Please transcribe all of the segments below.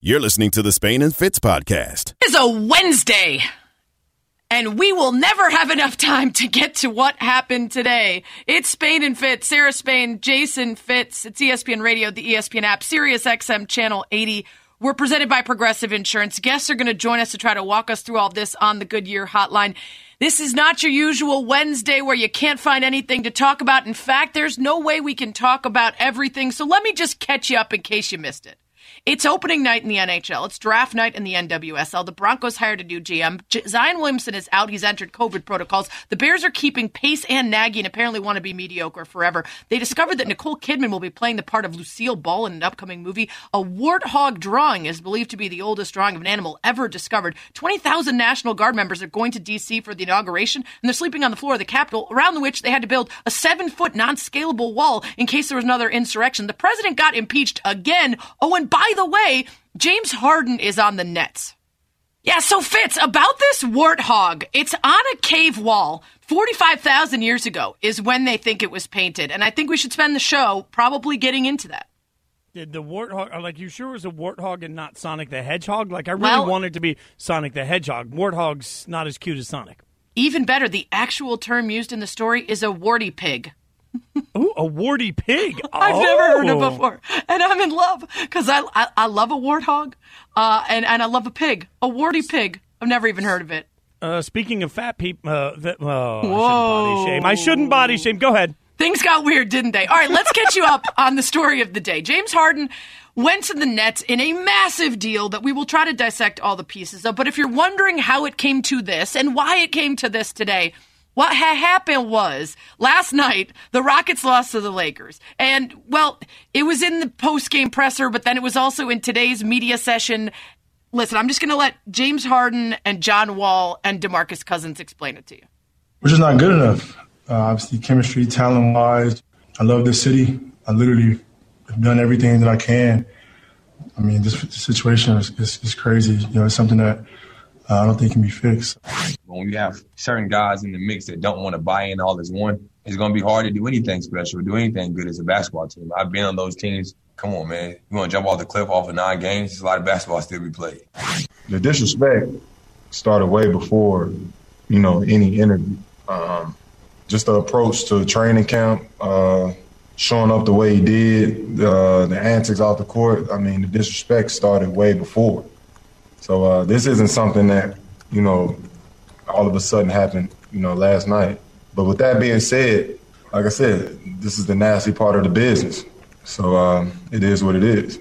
You're listening to the Spain and Fitz podcast. It's a Wednesday, and we will never have enough time to get to what happened today. It's Spain and Fitz, Sarah Spain, Jason Fitz. It's ESPN Radio, the ESPN app, Sirius XM Channel 80. We're presented by Progressive Insurance. Guests are going to join us to try to walk us through all this on the Goodyear Hotline. This is not your usual Wednesday where you can't find anything to talk about. In fact, there's no way we can talk about everything. So let me just catch you up in case you missed it. It's opening night in the NHL. It's draft night in the NWSL. The Broncos hired a new GM. J- Zion Williamson is out. He's entered COVID protocols. The Bears are keeping Pace and Nagy and apparently want to be mediocre forever. They discovered that Nicole Kidman will be playing the part of Lucille Ball in an upcoming movie. A warthog drawing is believed to be the oldest drawing of an animal ever discovered. 20,000 National Guard members are going to D.C. for the inauguration, and they're sleeping on the floor of the Capitol, around which they had to build a seven foot non scalable wall in case there was another insurrection. The president got impeached again. Oh, and by the way, James Harden is on the Nets. Yeah, so Fitz, about this warthog, it's on a cave wall 45,000 years ago is when they think it was painted. And I think we should spend the show probably getting into that. Did the warthog, uh, like, you sure it was a warthog and not Sonic the Hedgehog? Like, I really Well- wanted to be Sonic the Hedgehog. Warthog's not as cute as Sonic. Even better, the actual term used in the story is a warty pig. Ooh, a warty pig. I've never heard it Oh. before, and I'm in love because I, I I love a warthog, uh, and and I love a pig, a warty pig. I've never even heard of it. Uh, speaking of fat people, uh, that, oh, I shouldn't body shame. I shouldn't body shame. Go ahead. Things got weird, didn't they? All right, let's catch you up on the story of the day. James Harden went to the Nets in a massive deal that we will try to dissect all the pieces of. But if you're wondering how it came to this and why it came to this today, what ha- happened was last night the Rockets lost to the Lakers. And well, it was in the post-game presser, but then it was also in today's media session. Listen, I'm just going to let James Harden and John Wall and DeMarcus Cousins explain it to you. We're just not good enough. Uh, obviously, chemistry, talent wise. I love this city. I literally have done everything that I can. I mean, this, this situation is, is, is crazy. You know, it's something that I don't think it can be fixed. when you have certain guys in the mix that don't want to buy in all as one, it's going to be hard to do anything special, do anything good as a basketball team. I've been on those teams. Come on, man. You want to jump off the cliff off of nine games? There's a lot of basketball still be played. the disrespect started way before, you know, any interview. Um, just the approach to training camp, uh, showing up the way he did, uh, the antics off the court. I mean, the disrespect started way before. So uh, this isn't something that, you know, all of a sudden happened, you know, last night. But with that being said, like I said, this is the nasty part of the business. So um, it is what it is.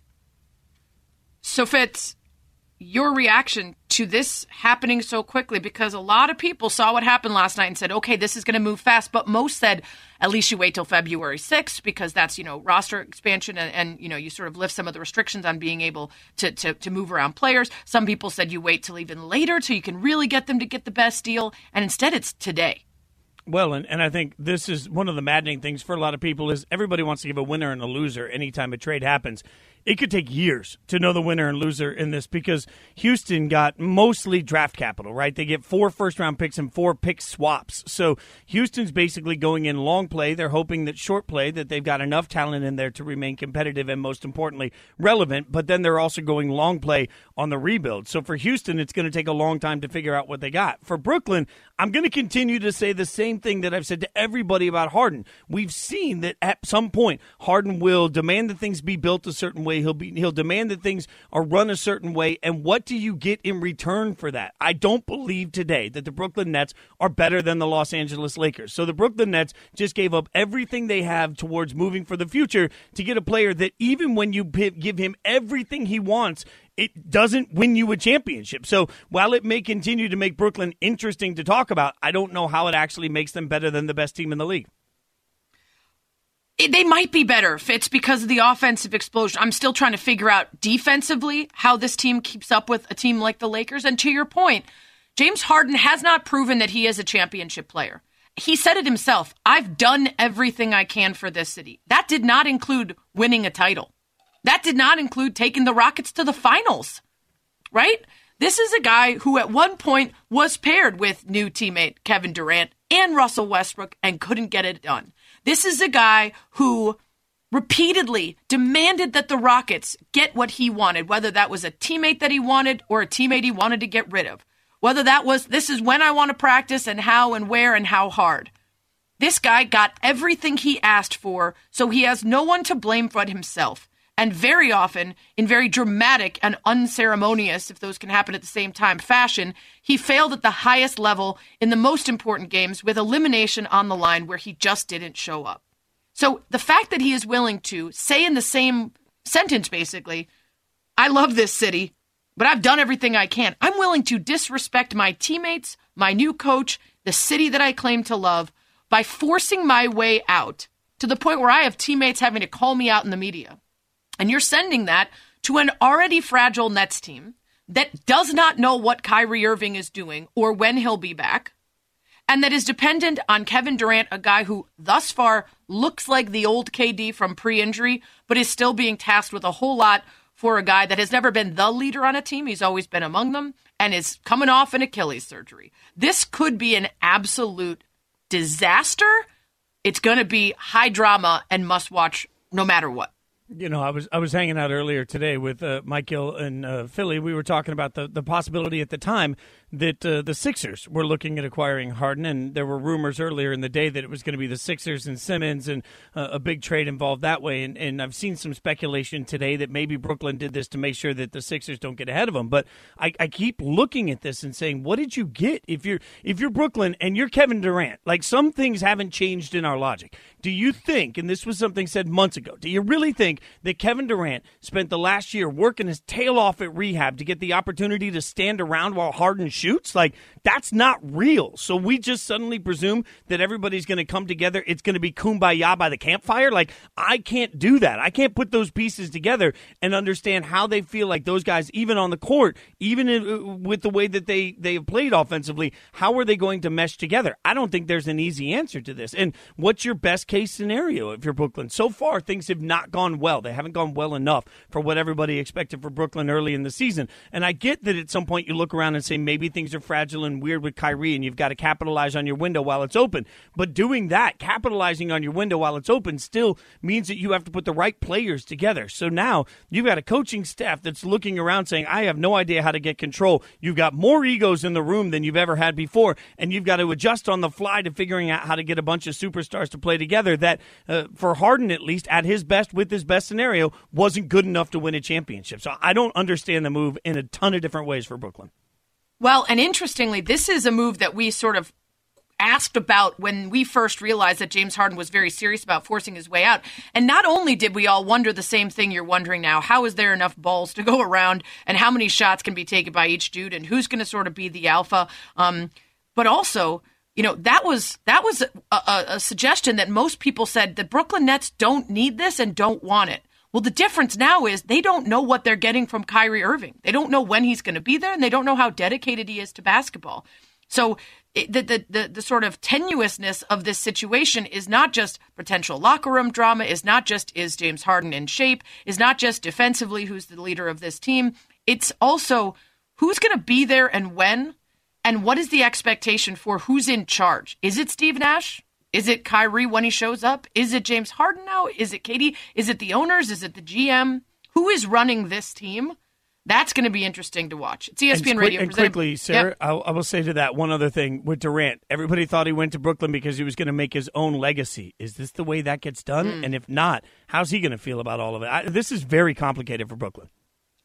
So, Fitz, your reaction to this happening so quickly because a lot of people saw what happened last night and said, okay, this is going to move fast. But most said, at least you wait till February 6th because that's, you know, roster expansion and, and you know, you sort of lift some of the restrictions on being able to, to, to move around players. Some people said you wait till even later till you can really get them to get the best deal. And instead, it's today. Well, and, and I think this is one of the maddening things for a lot of people is everybody wants to give a winner and a loser anytime a trade happens. It could take years to know the winner and loser in this because Houston got mostly draft capital, right? They get four first round picks and four pick swaps. So Houston's basically going in long play. They're hoping that short play that they've got enough talent in there to remain competitive and most importantly relevant, but then they're also going long play on the rebuild. So for Houston, it's going to take a long time to figure out what they got. For Brooklyn, I'm going to continue to say the same thing that I've said to everybody about Harden. We've seen that at some point Harden will demand that things be built a certain way. He'll be he'll demand that things are run a certain way. And what do you get in return for that? I don't believe today that the Brooklyn Nets are better than the Los Angeles Lakers. So the Brooklyn Nets just gave up everything they have towards moving for the future to get a player that even when you give him everything he wants, it doesn't win you a championship. So while it may continue to make Brooklyn interesting to talk about, I don't know how it actually makes them better than the best team in the league. It- they might be better, Fitz, because of the offensive explosion. I'm still trying to figure out defensively how this team keeps up with a team like the Lakers. And to your point, James Harden has not proven that he is a championship player. He said it himself I've done everything I can for this city. That did not include winning a title, that did not include taking the Rockets to the finals, right? This is a guy who at one point was paired with new teammate Kevin Durant and Russell Westbrook and couldn't get it done. This is a guy who repeatedly demanded that the Rockets get what he wanted, whether that was a teammate that he wanted or a teammate he wanted to get rid of. Whether that was, this is when I want to practice and how and where and how hard. This guy got everything he asked for, so he has no one to blame but himself. And very often, in very dramatic and unceremonious, if those can happen at the same time, fashion, he failed at the highest level in the most important games with elimination on the line where he just didn't show up. So the fact that he is willing to say in the same sentence, basically, I love this city, but I've done everything I can. I'm willing to disrespect my teammates, my new coach, the city that I claim to love by forcing my way out to the point where I have teammates having to call me out in the media. And you're sending that to an already fragile Nets team that does not know what Kyrie Irving is doing or when he'll be back and that is dependent on Kevin Durant, a guy who thus far looks like the old KD from pre injury, but is still being tasked with a whole lot for a guy that has never been the leader on a team. He's always been among them and is coming off an Achilles surgery. This could be an absolute disaster. It's going to be high drama and must watch no matter what. You know, I was I was hanging out earlier today with uh, Gill and uh, Philly. We were talking about the, the possibility at the time that uh, the Sixers were looking at acquiring Harden, and there were rumors earlier in the day that it was going to be the Sixers and Simmons, and uh, a big trade involved that way. And, and I've seen some speculation today that maybe Brooklyn did this to make sure that the Sixers don't get ahead of them. But I, I keep looking at this and saying, what did you get if you're if you're Brooklyn and you're Kevin Durant? Like some things haven't changed in our logic. Do you think, and this was something said months ago, do you really think that Kevin Durant spent the last year working his tail off at rehab to get the opportunity to stand around while Harden shoots. Like, that's not real. So we just suddenly presume that everybody's going to come together. It's going to be kumbaya by the campfire. Like, I can't do that. I can't put those pieces together and understand how they feel like those guys, even on the court, even in, uh, with the way that they, they have played offensively, how are they going to mesh together? I don't think there's an easy answer to this. And what's your best case scenario if you're Brooklyn? So far, things have not gone well. They haven't gone well enough for what everybody expected for Brooklyn early in the season. And I get that at some point you look around and say maybe things are fragile and weird with Kyrie, and you've got to capitalize on your window while it's open. But doing that, capitalizing on your window while it's open, still means that you have to put the right players together. So now you've got a coaching staff that's looking around saying, I have no idea how to get control. You've got more egos in the room than you've ever had before, and you've got to adjust on the fly to figuring out how to get a bunch of superstars to play together that, uh, for Harden at least, at his best with his best scenario, wasn't good enough to win a championship. So I don't understand the move in a ton of different ways for Brooklyn. Well, and interestingly, this is a move that we sort of asked about when we first realized that James Harden was very serious about forcing his way out. And not only did we all wonder the same thing you're wondering now, how is there enough balls to go around and how many shots can be taken by each dude and who's going to sort of be the alpha? Um, but also, you know, that was that was a, a, a suggestion that most people said the Brooklyn Nets don't need this and don't want it. Well, the difference now is they don't know what they're getting from Kyrie Irving. They don't know when he's going to be there, and they don't know how dedicated he is to basketball. So the, the, the the sort of tenuousness of this situation is not just potential locker room drama, is not just is James Harden in shape, is not just defensively who's the leader of this team. It's also who's going to be there and when, and what is the expectation for who's in charge? Is it Steve Nash? Is it Kyrie when he shows up? Is it James Harden now? Is it KD? Is it the owners? Is it the GM? Who is running this team? That's going to be interesting to watch. It's ESPN and Radio. And quickly, Sarah, yep. I, I will say to that one other thing with Durant. Everybody thought he went to Brooklyn because he was going to make his own legacy. Is this the way that gets done? Mm. And if not, how's he going to feel about all of it? I, this is very complicated for Brooklyn.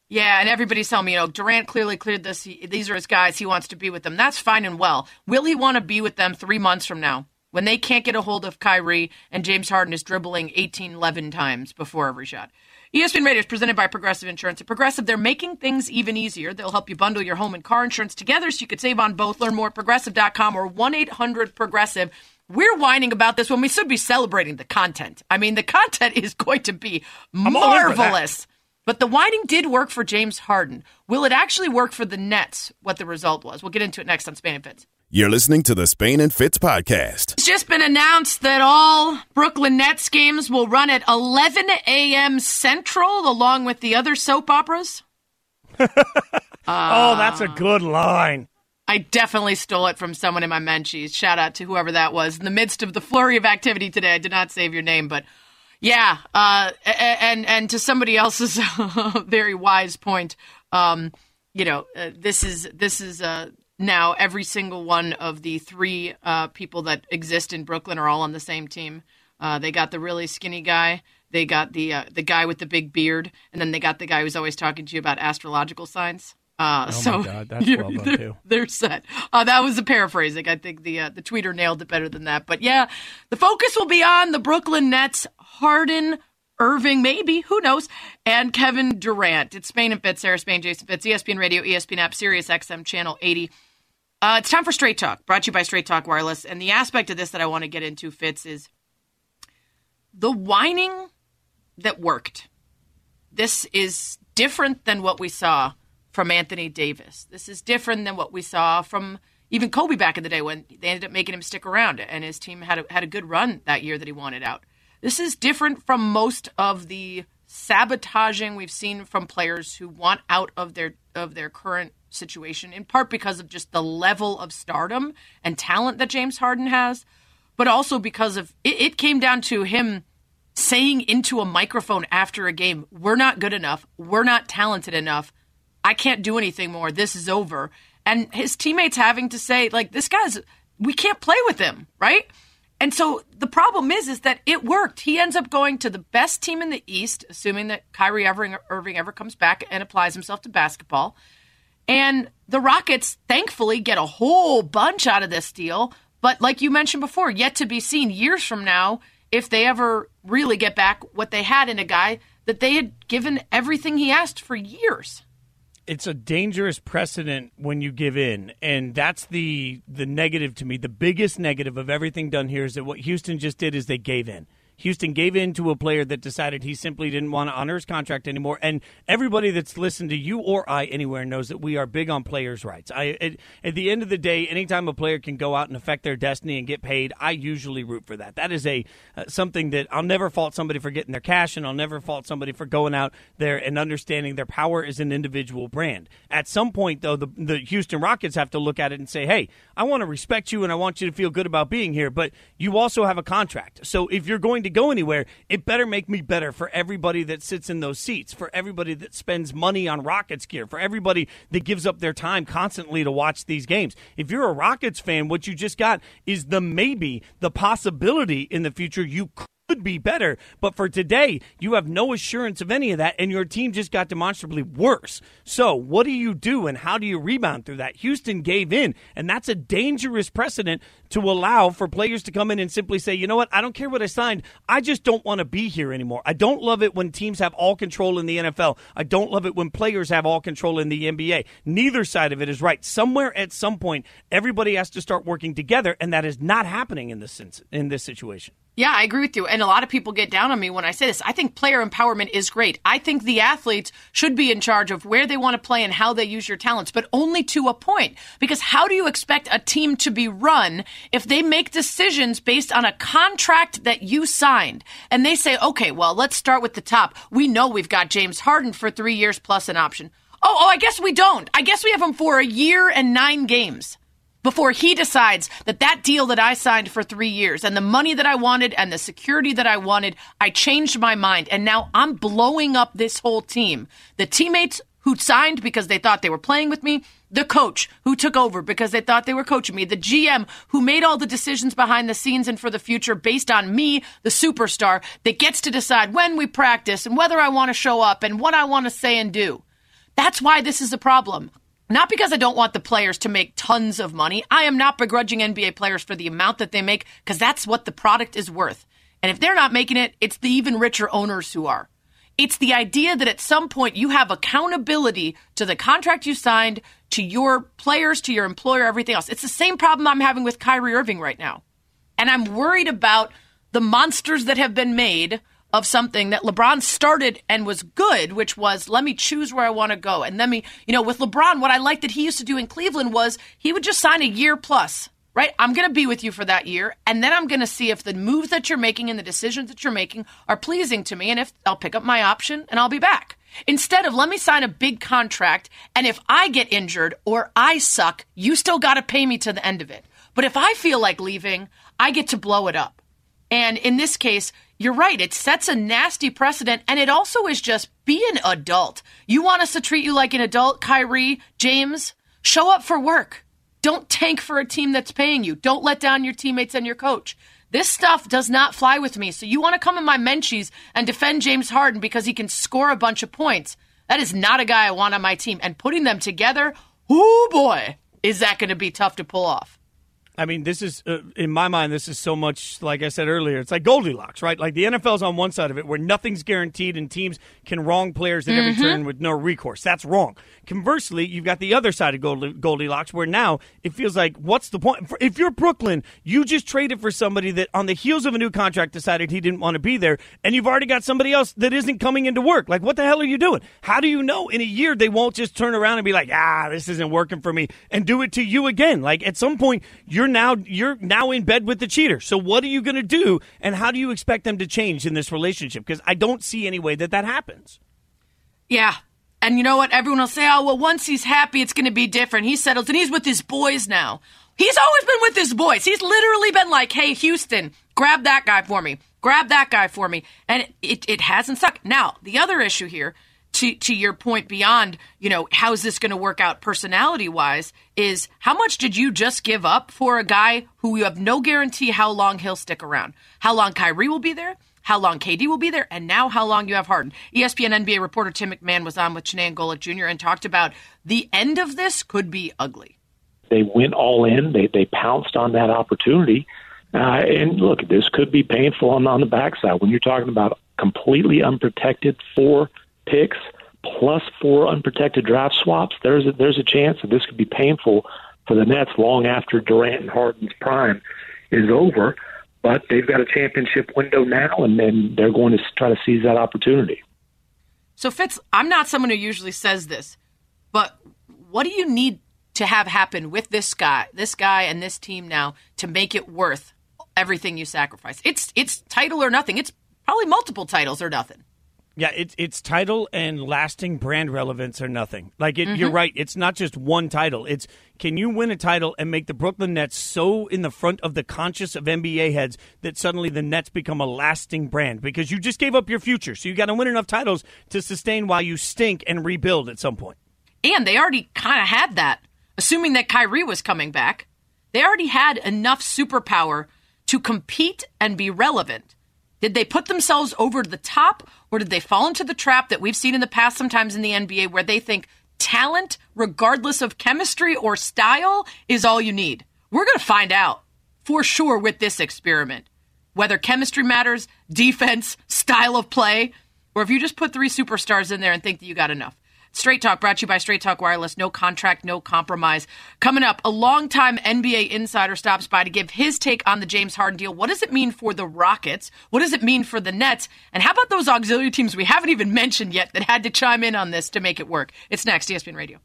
Yeah, and everybody's telling me, you know, Durant clearly cleared this. He, these are his guys. He wants to be with them. That's fine and well. Will he want to be with them three months from now? When they can't get a hold of Kyrie and James Harden is dribbling 18, 11 times before every shot. ESPN Radio is presented by Progressive Insurance. At Progressive, they're making things even easier. They'll help you bundle your home and car insurance together so you could save on both. Learn more at progressive.com or 1 800 Progressive. We're whining about this when we should be celebrating the content. I mean, the content is going to be marvelous. But the whining did work for James Harden. Will it actually work for the Nets? What the result was? We'll get into it next on Spain and Fitz. You're listening to the Spain and Fitz podcast. It's just been announced that all Brooklyn Nets games will run at 11 a.m. Central, along with the other soap operas. uh, oh, that's a good line. I definitely stole it from someone in my menchies. Shout out to whoever that was. In the midst of the flurry of activity today, I did not save your name, but Yeah, uh, and and to somebody else's very wise point, um, you know, uh, this is this is uh, now every single one of the three uh, people that exist in Brooklyn are all on the same team. Uh, they got the really skinny guy, they got the uh, the guy with the big beard, and then they got the guy who's always talking to you about astrological signs. Uh, oh so my God, that's well done they're, too. They're set. Uh, that was a paraphrasing. I think the uh, the tweeter nailed it better than that. But yeah, the focus will be on the Brooklyn Nets. Harden, Irving, maybe who knows, and Kevin Durant. It's Spain and Fitz, Sarah Spain, Jason Fitz, ESPN Radio, ESPN App, Sirius XM Channel 80. Uh, it's time for Straight Talk, brought to you by Straight Talk Wireless. And the aspect of this that I want to get into, Fitz, is the whining that worked. This is different than what we saw from Anthony Davis. This is different than what we saw from even Kobe back in the day when they ended up making him stick around and his team had a, had a good run that year that he wanted out. This is different from most of the sabotaging we've seen from players who want out of their of their current situation in part because of just the level of stardom and talent that James Harden has, but also because of it, it came down to him saying into a microphone after a game, "We're not good enough. We're not talented enough." I can't do anything more. This is over. And his teammates having to say, like, this guy's, we can't play with him, right? And so the problem is, is that it worked. He ends up going to the best team in the East, assuming that Kyrie Irving, Irving ever comes back and applies himself to basketball. And the Rockets, thankfully, get a whole bunch out of this deal. But like you mentioned before, yet to be seen years from now if they ever really get back what they had in a guy that they had given everything he asked for years. It's a dangerous precedent when you give in. And that's the the negative to me. The biggest negative of everything done here is that what houston just did is they gave in Houston gave in to a player that decided he simply didn't want to honor his contract anymore. And everybody that's listened to you or I anywhere knows that we are big on players' rights. I at, at, the end of the day, anytime a player can go out and affect their destiny and get paid, I usually root for that. That is a uh, something that I'll never fault somebody for getting their cash, and I'll never fault somebody for going out there and understanding their power is an individual brand. At some point, though, the the Houston Rockets have to look at it and say, "Hey, I want to respect you and I want you to feel good about being here, but you also have a contract. So if you're going to go anywhere, it better make me better for everybody that sits in those seats, for everybody that spends money on Rockets gear, for everybody that gives up their time constantly to watch these games. If you're a Rockets fan, what you just got is the maybe, the possibility in the future you could be better. But for today, you have no assurance of any of that, and your team just got demonstrably worse. So, what do you do, and how do you rebound through that? Houston gave in, and that's a dangerous precedent to allow for players to come in and simply say, you know what, I don't care what I signed. I just don't want to be here anymore. I don't love it when teams have all control in the NFL. I don't love it when players have all control in the NBA. Neither side of it is right. Somewhere at some point, everybody has to start working together, and that is not happening in this in this situation. Yeah, I agree with you. And a lot of people get down on me when I say this. I think player empowerment is great. I think the athletes should be in charge of where they want to play and how they use your talents, but only to a point. Because how do you expect a team to be run if they make decisions based on a contract that you signed? And they say, okay, well, let's start with the top. We know we've got James Harden for three years plus an option. Oh, oh, I guess we don't. I guess we have him for a year and nine games before he decides that that deal that I signed for three years and the money that I wanted and the security that I wanted, I changed my mind. And now I'm blowing up this whole team. The teammates who signed because they thought they were playing with me, the coach who took over because they thought they were coaching me, the GM who made all the decisions behind the scenes and for the future based on me, the superstar, that gets to decide when we practice and whether I want to show up and what I want to say and do. That's why this is a problem. Not because I don't want the players to make tons of money. I am not begrudging NBA players for the amount that they make because that's what the product is worth. And if they're not making it, it's the even richer owners who are. It's the idea that at some point you have accountability to the contract you signed, to your players, to your employer, everything else. It's the same problem I'm having with Kyrie Irving right now. And I'm worried about the monsters that have been made of something that LeBron started and was good, which was let me choose where I want to go. And let me, you know, with LeBron, what I liked that he used to do in Cleveland was he would just sign a year plus, right? I'm going to be with you for that year. And then I'm going to see if the moves that you're making and the decisions that you're making are pleasing to me. And if I'll pick up my option and I'll be back. Instead of let me sign a big contract. And if I get injured or I suck, you still got to pay me to the end of it. But if I feel like leaving, I get to blow it up. And in this case, you're right. It sets a nasty precedent, and it also is just be an adult. You want us to treat you like an adult, Kyrie, James? Show up for work. Don't tank for a team that's paying you. Don't let down your teammates and your coach. This stuff does not fly with me. So you want to come in my menchies and defend James Harden because he can score a bunch of points. That is not a guy I want on my team. And putting them together, oh boy, is that going to be tough to pull off. I mean, this is, uh, in my mind, this is so much, like I said earlier, it's like Goldilocks, right? Like the NFL's on one side of it where nothing's guaranteed and teams can wrong players at every mm-hmm. turn with no recourse. That's wrong. Conversely, you've got the other side of Goldilocks where now it feels like, what's the point? If you're Brooklyn, you just traded for somebody that on the heels of a new contract decided he didn't want to be there, and you've already got somebody else that isn't coming into work. Like, what the hell are you doing? How do you know in a year they won't just turn around and be like, ah, this isn't working for me and do it to you again? Like, at some point, you're now, you're now in bed with the cheater. So what are you going to do, and how do you expect them to change in this relationship? Because I don't see any way that that happens. Yeah. And you know what? Everyone will say, oh, well, once he's happy, it's going to be different. He settles and he's with his boys now. He's always been with his boys. He's literally been like, hey, Houston, grab that guy for me. Grab that guy for me. And it, it, it hasn't stuck. Now, the other issue here to to your point beyond you know how's this going to work out personality wise is how much did you just give up for a guy who you have no guarantee how long he'll stick around? How long Kyrie will be there? How long KD will be there? And now how long you have Harden? ESPN NBA reporter Tim McMahon was on with Chiney Golic Jr. and talked about the end of this could be ugly. They went all in. They they pounced on that opportunity. Uh, and look this could be painful on on the backside. When you're talking about completely unprotected four picks plus four unprotected draft swaps, there's a, there's a chance that this could be painful for the Nets long after Durant and Harden's prime is over. But they've got a championship window now, and then they're going to try to seize that opportunity. So, Fitz, I'm not someone who usually says this, but what do you need to have happen with this guy, this guy, and this team now to make it worth everything you sacrifice? It's it's title or nothing. It's probably multiple titles or nothing. Yeah, it's it's title and lasting brand relevance or nothing. Like it, mm-hmm. you're right. It's not just one title. It's can you win a title and make the Brooklyn Nets so in the front of the conscious of NBA heads that suddenly the Nets become a lasting brand because you just gave up your future. So you got to win enough titles to sustain while you stink and rebuild at some point. And they already kind of had that, assuming that Kyrie was coming back. They already had enough superpower to compete and be relevant. Did they put themselves over the top or did they fall into the trap that we've seen in the past sometimes in the NBA where they think talent, regardless of chemistry or style, is all you need? We're going to find out for sure with this experiment whether chemistry matters, defense, style of play, or if you just put three superstars in there and think that you got enough. Straight Talk brought to you by Straight Talk Wireless. No contract, no compromise. Coming up, a longtime NBA insider stops by to give his take on the James Harden deal. What does it mean for the Rockets? What does it mean for the Nets? And how about those auxiliary teams we haven't even mentioned yet that had to chime in on this to make it work? It's next, ESPN Radio.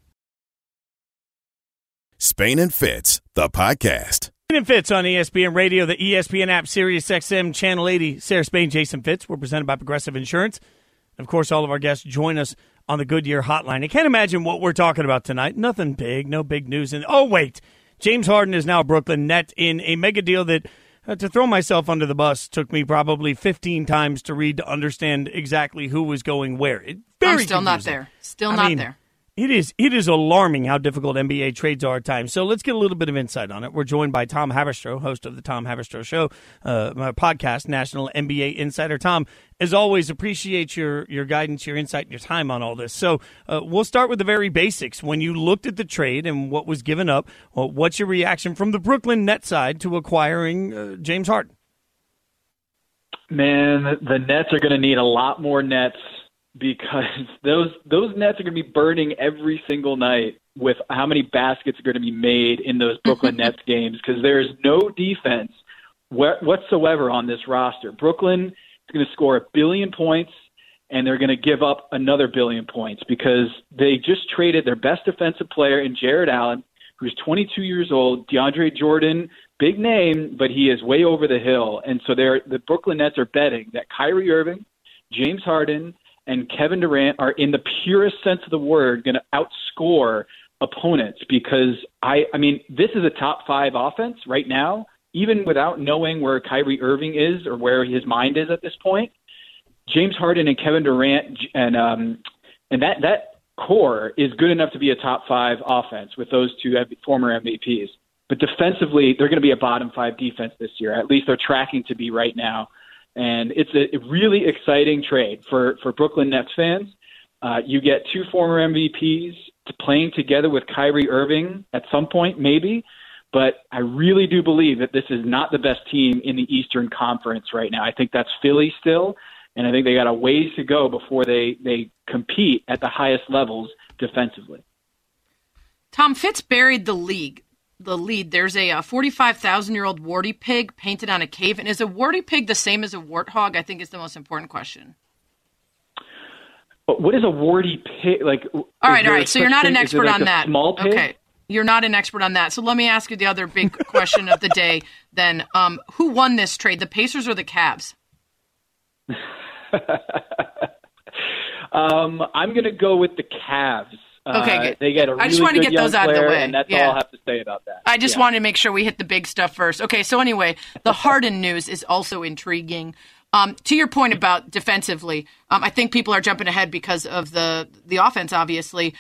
Spain and Fitz, the podcast. Spain and Fitz on ESPN Radio, the ESPN app, Sirius XM, Channel 80. Sarah Spain, Jason Fitz. We're presented by Progressive Insurance. Of course, all of our guests join us on the Goodyear hotline. I can't imagine what we're talking about tonight. Nothing big, no big news. And oh, wait, James Harden is now Brooklyn net in a mega deal that, uh, to throw myself under the bus, took me probably 15 times to read to understand exactly who was going where. It, very I'm still confusing. not there. Still I not mean, there. It is it is alarming how difficult NBA trades are at times. So let's get a little bit of insight on it. We're joined by Tom Haberstroh, host of the Tom Haberstroh Show, uh, my podcast, National NBA Insider. Tom, as always, appreciate your your guidance, your insight, your time on all this. So uh, we'll start with the very basics. When you looked at the trade and what was given up, well, what's your reaction from the Brooklyn net side to acquiring uh, James Harden? Man, the Nets are going to need a lot more nets because those those nets are going to be burning every single night with how many baskets are going to be made in those Brooklyn Nets games because there's no defense whatsoever on this roster. Brooklyn is going to score a billion points and they're going to give up another billion points because they just traded their best defensive player in Jarrett Allen, who's 22 years old. DeAndre Jordan, big name, but he is way over the hill. And so they're the Brooklyn Nets are betting that Kyrie Irving, James Harden, and Kevin Durant are, in the purest sense of the word, going to outscore opponents because I, I mean, this is a top five offense right now, even without knowing where Kyrie Irving is or where his mind is at this point, James Harden and Kevin Durant and um, and that that core is good enough to be a top five offense with those two former MVPs. But defensively, they're going to be a bottom five defense this year. At least they're tracking to be right now. And it's a really exciting trade for, for Brooklyn Nets fans. Uh, you get two former MVPs playing together with Kyrie Irving at some point, maybe. But I really do believe that this is not the best team in the Eastern Conference right now. I think that's Philly still, and I think they got a ways to go before they, they compete at the highest levels defensively. Tom Fitz buried the league the lead. There's a, a 45,000 year old warty pig painted on a cave. And is a warty pig the same as a warthog? I think is the most important question. But What is a warty pig? Like, all right, all right. So you're not an expert like on that. Small pig? Okay. You're not an expert on that. So let me ask you the other big question of the day then. Um, who won this trade, the Pacers or the Cavs? um, I'm going to go with the Cavs. Okay, good. Uh, they get a really I just want to get those out of the way. And that's yeah. all I have to say about that. I just yeah. wanted to make sure we hit the big stuff first. Okay, so anyway, the Harden news is also intriguing. Um, to your point about defensively, um, I think people are jumping ahead because of the the offense. Obviously,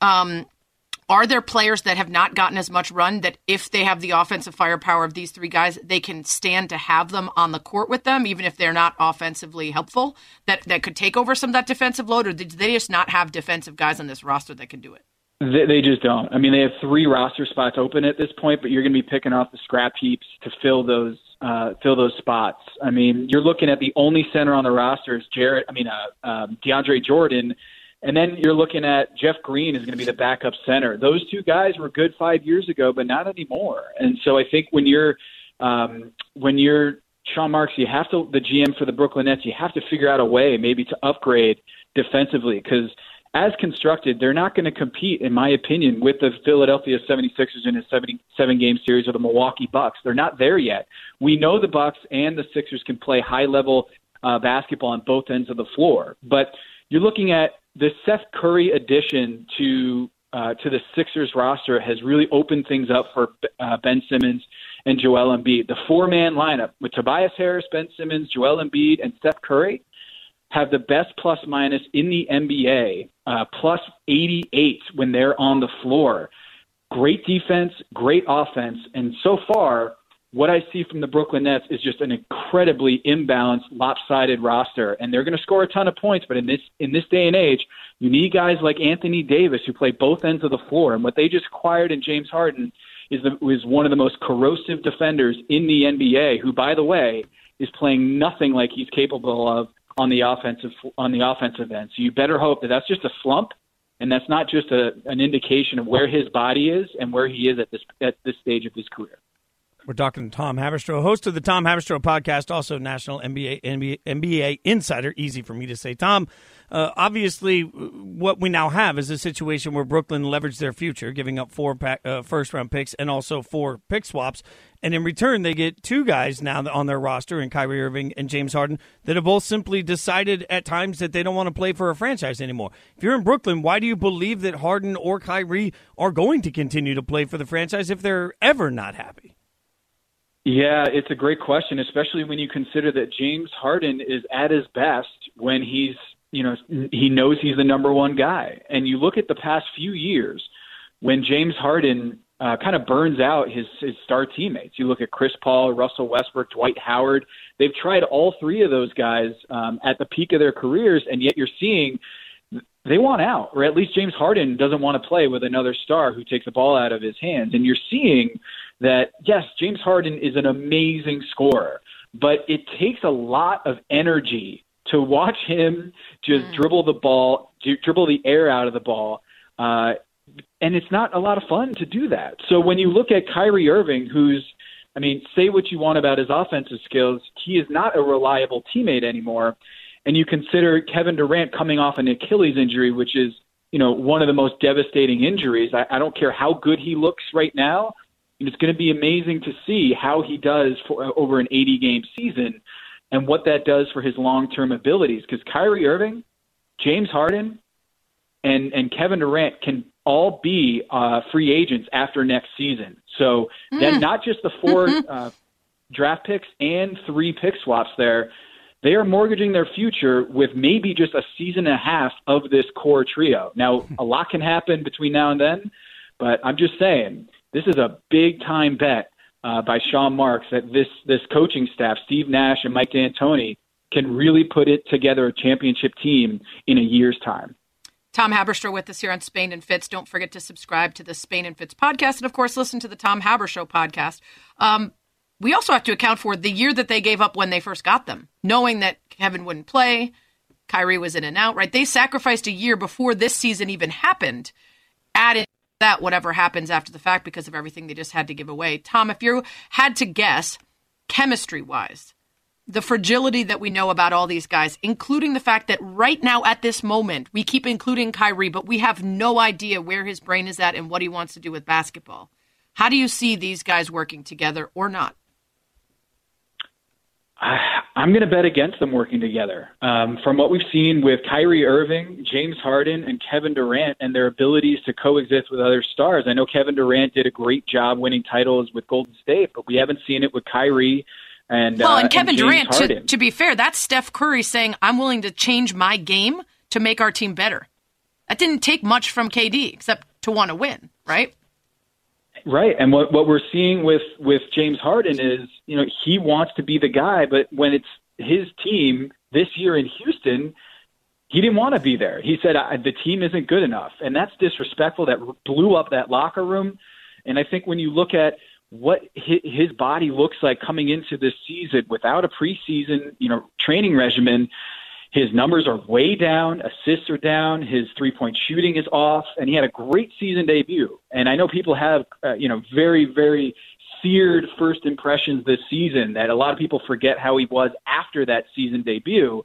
um, are there players that have not gotten as much run that if they have the offensive firepower of these three guys, they can stand to have them on the court with them, even if they're not offensively helpful, that, that could take over some of that defensive load? Or did they just not have defensive guys on this roster that can do it? They, just don't. I mean, they have three roster spots open at this point, but you're going to be picking off the scrap heaps to fill those uh, fill those spots. I mean, you're looking at the only center on the roster is Jarrett. I mean, uh, um, DeAndre Jordan, and then you're looking at Jeff Green is going to be the backup center. Those two guys were good five years ago, but not anymore. And so I think when you're um, when you're Sean Marks, you have to the GM for the Brooklyn Nets. You have to figure out a way maybe to upgrade defensively because as constructed, they're not going to compete, in my opinion, with the Philadelphia 76ers in a 77 game series or the Milwaukee Bucks. They're not there yet. We know the Bucks and the Sixers can play high level uh, basketball on both ends of the floor, but you're looking at the Seth Curry addition to uh, to the Sixers roster has really opened things up for uh, Ben Simmons and Joel Embiid. The four man lineup with Tobias Harris, Ben Simmons, Joel Embiid, and Seth Curry have the best plus minus in the NBA, uh, plus 88 when they're on the floor. Great defense, great offense, and so far what I see from the Brooklyn Nets is just an incredibly imbalanced, lopsided roster, and they're going to score a ton of points. But in this in this day and age, you need guys like Anthony Davis who play both ends of the floor. And what they just acquired in James Harden is the, is one of the most corrosive defenders in the NBA. Who, by the way, is playing nothing like he's capable of on the offensive on the offensive end. So you better hope that that's just a slump. And that's not just a, an indication of where his body is and where he is at this at this stage of his career. We're talking to Tom Haberstroh, host of the Tom Haberstroh podcast, also national NBA, NBA, NBA insider. Easy for me to say. Tom, uh, obviously, what we now have is a situation where Brooklyn leveraged their future, giving up four pack, uh, first round picks and also four pick swaps. And in return, they get two guys now on their roster, in Kyrie Irving and James Harden, that have both simply decided at times that they don't want to play for a franchise anymore. If you're in Brooklyn, why do you believe that Harden or Kyrie are going to continue to play for the franchise if they're ever not happy? Yeah, it's a great question, especially when you consider that James Harden is at his best when he's, you know, he knows he's the number one guy. And you look at the past few years when James Harden uh, kind of burns out his his star teammates. You look at Chris Paul, Russell Westbrook, Dwight Howard. They've tried all three of those guys um, at the peak of their careers, and yet you're seeing they want out, or at least James Harden doesn't want to play with another star who takes the ball out of his hands. And you're seeing that yes, James Harden is an amazing scorer, but it takes a lot of energy to watch him just mm. dribble the ball, dribble the air out of the ball. Uh, and it's not a lot of fun to do that. So when you look at Kyrie Irving, who's, I mean, say what you want about his offensive skills, he is not a reliable teammate anymore. And you consider Kevin Durant coming off an Achilles injury, which is, you know, one of the most devastating injuries. I, I don't care how good he looks right now it's going to be amazing to see how he does for over an 80 game season and what that does for his long term abilities. Because Kyrie Irving, James Harden, and and Kevin Durant can all be uh, free agents after next season. So mm. then not just the four uh, draft picks and three pick swaps there. They are mortgaging their future with maybe just a season and a half of this core trio. Now, a lot can happen between now and then, but I'm just saying this is a big time bet uh, by Sean Marks that this this coaching staff, Steve Nash and Mike D'Antoni, can really put it together a championship team in a year's time. Tom Haberstroh with us here on Spain and Fitz. Don't forget to subscribe to the Spain and Fitz podcast, and of course, listen to the Tom Haberstroh podcast. Um, we also have to account for the year that they gave up when they first got them, knowing that Kevin wouldn't play, Kyrie was in and out. Right? They sacrificed a year before this season even happened. Added that whatever happens after the fact because of everything they just had to give away. Tom, if you had to guess, chemistry wise, the fragility that we know about all these guys, including the fact that right now at this moment, we keep including Kyrie, but we have no idea where his brain is at and what he wants to do with basketball. How do you see these guys working together or not? I'm going to bet against them working together. Um, from what we've seen with Kyrie Irving, James Harden, and Kevin Durant, and their abilities to coexist with other stars. I know Kevin Durant did a great job winning titles with Golden State, but we haven't seen it with Kyrie. And, well, and uh, Kevin and Durant, to, to be fair, that's Steph Curry saying, I'm willing to change my game to make our team better. That didn't take much from KD except to want to win, right? Right, and what what we're seeing with with James Harden is, you know, he wants to be the guy, but when it's his team this year in Houston, he didn't want to be there. He said the team isn't good enough, and that's disrespectful. That blew up that locker room. And I think when you look at what his body looks like coming into this season without a preseason, you know, training regimen, his numbers are way down, assists are down, his three-point shooting is off, and he had a great season debut. And I know people have, uh, you know, very, very seared first impressions this season that a lot of people forget how he was after that season debut.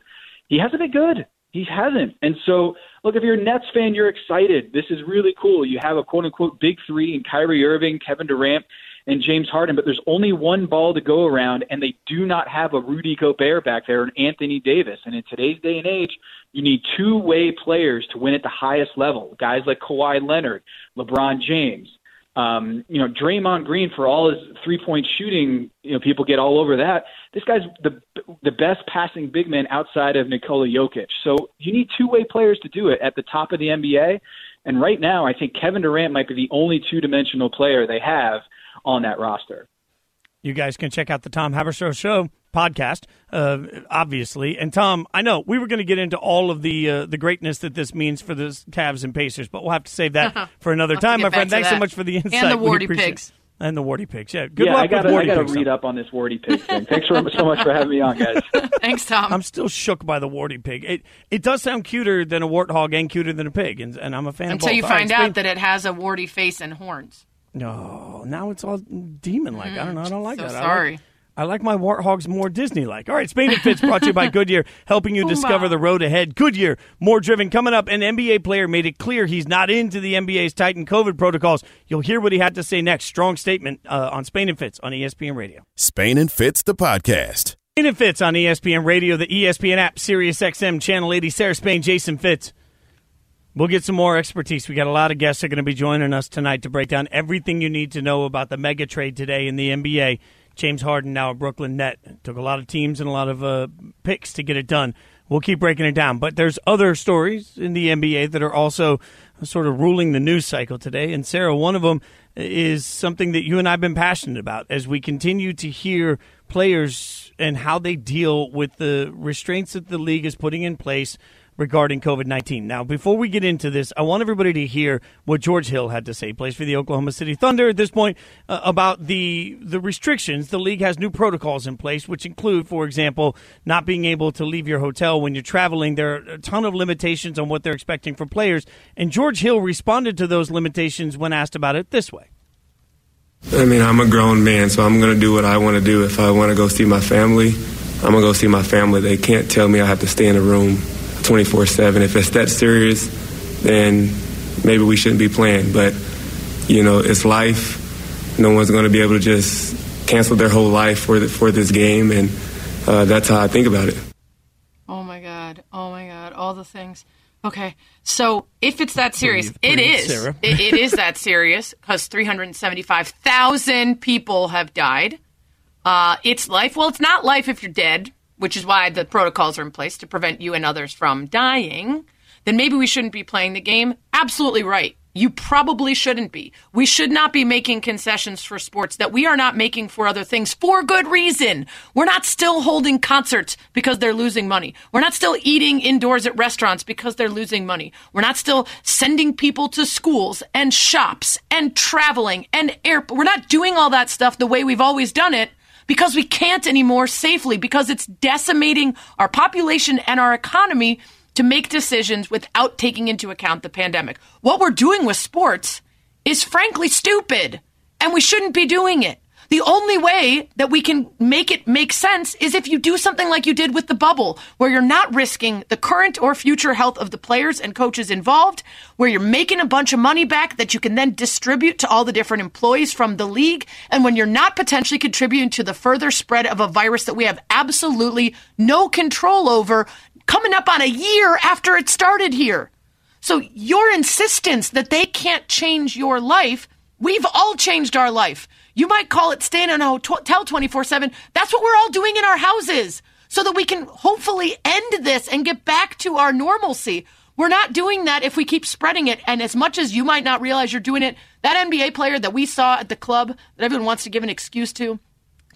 He hasn't been good. He hasn't. And so, look, if you're a Nets fan, you're excited. This is really cool. You have a quote unquote big three in Kyrie Irving, Kevin Durant, and James Harden, but there's only one ball to go around, and they do not have a Rudy Gobert back there and Anthony Davis. And in today's day and age, you need two way players to win at the highest level. Guys like Kawhi Leonard, LeBron James. Um, you know, Draymond Green for all his three point shooting, you know, people get all over that. This guy's the the best passing big man outside of Nikola Jokic. So you need two way players to do it at the top of the NBA. And right now, I think Kevin Durant might be the only two dimensional player they have on that roster. You guys can check out the Tom Haberstroh Show podcast, uh, obviously. And Tom, I know we were going to get into all of the uh, the greatness that this means for the Cavs and Pacers, but we'll have to save that for another time, my friend. Thanks that. so much for the insight. And the Warty Pigs. And the Warty Pigs, yeah. Good yeah, luck I gotta, with Warty I got Pigs, to read up on this Warty Pig thing. Thanks for, so much for having me on, guys. Thanks, Tom. I'm still shook by the warty pig. It it does sound cuter than a warthog and cuter than a pig, and, and I'm a fan. Until of both. Until you find Spain- out that it has a warty face and horns. No, now it's all demon like. I don't know. I don't like Mm, so that. I sorry. like, I like my warthogs more Disney like. All right, Spain and Fitz brought to you by Goodyear, helping you discover the road ahead. Goodyear, more driven. Coming up, an NBA player made it clear he's not into the NBA's tightened COVID protocols. You'll hear what he had to say next. Strong statement uh, on Spain and Fitz on ESPN Radio. Spain and Fitz, the podcast. Spain and Fitz on ESPN Radio, the ESPN app, Sirius XM, Channel 80, Sarah Spain, Jason Fitz. We'll get some more expertise. We got a lot of guests that are going to be joining us tonight to break down everything you need to know about the mega trade today in the NBA. James Harden now a Brooklyn Net. Took a lot of teams and a lot of uh, picks to get it done. We'll keep breaking it down. But there's other stories in the NBA that are also sort of ruling the news cycle today. And Sarah, one of them is something that you and I have been passionate about as we continue to hear players and how they deal with the restraints that the league is putting in place regarding COVID 19. Now, before we get into this, I want everybody to hear what George Hill had to say. He plays for the Oklahoma City Thunder at this point uh, about the, the restrictions. The league has new protocols in place, which include, for example, not being able to leave your hotel when you're traveling. There are a ton of limitations on what they're expecting from players. And George Hill responded to those limitations when asked about it this way. I mean, I'm a grown man, so I'm going to do what I want to do. If I want to go see my family, I'm going to go see my family. They can't tell me I have to stay in a room 24 7. If it's that serious, then maybe we shouldn't be playing. But, you know, it's life. No one's going to be able to just cancel their whole life for, the, for this game, and uh, that's how I think about it. Oh my god! Oh my god! All the things. Okay, so if it's that serious, Breathe, it breathe, is. Sarah. It, it is that serious because 375,000 people have died. Uh, it's life. Well, it's not life if you're dead, which is why the protocols are in place to prevent you and others from dying. Then maybe we shouldn't be playing the game. Absolutely right. You probably shouldn't be. We should not be making concessions for sports that we are not making for other things for good reason. We're not still holding concerts because they're losing money. We're not still eating indoors at restaurants because they're losing money. We're not still sending people to schools and shops and traveling and air. We're not doing all that stuff the way we've always done it because we can't anymore safely because it's decimating our population and our economy to make decisions without taking into account the pandemic. What we're doing with sports is frankly stupid, and we shouldn't be doing it. The only way that we can make it make sense is if you do something like you did with the bubble, where you're not risking the current or future health of the players and coaches involved, where you're making a bunch of money back that you can then distribute to all the different employees from the league, and when you're not potentially contributing to the further spread of a virus that we have absolutely no control over, coming up on a year after it started here. So your insistence that they can't change your life, we've all changed our life. You might call it staying in a hotel 24 7. That's what we're all doing in our houses so that we can hopefully end this and get back to our normalcy. We're not doing that if we keep spreading it. And as much as you might not realize you're doing it, that NBA player that we saw at the club that everyone wants to give an excuse to,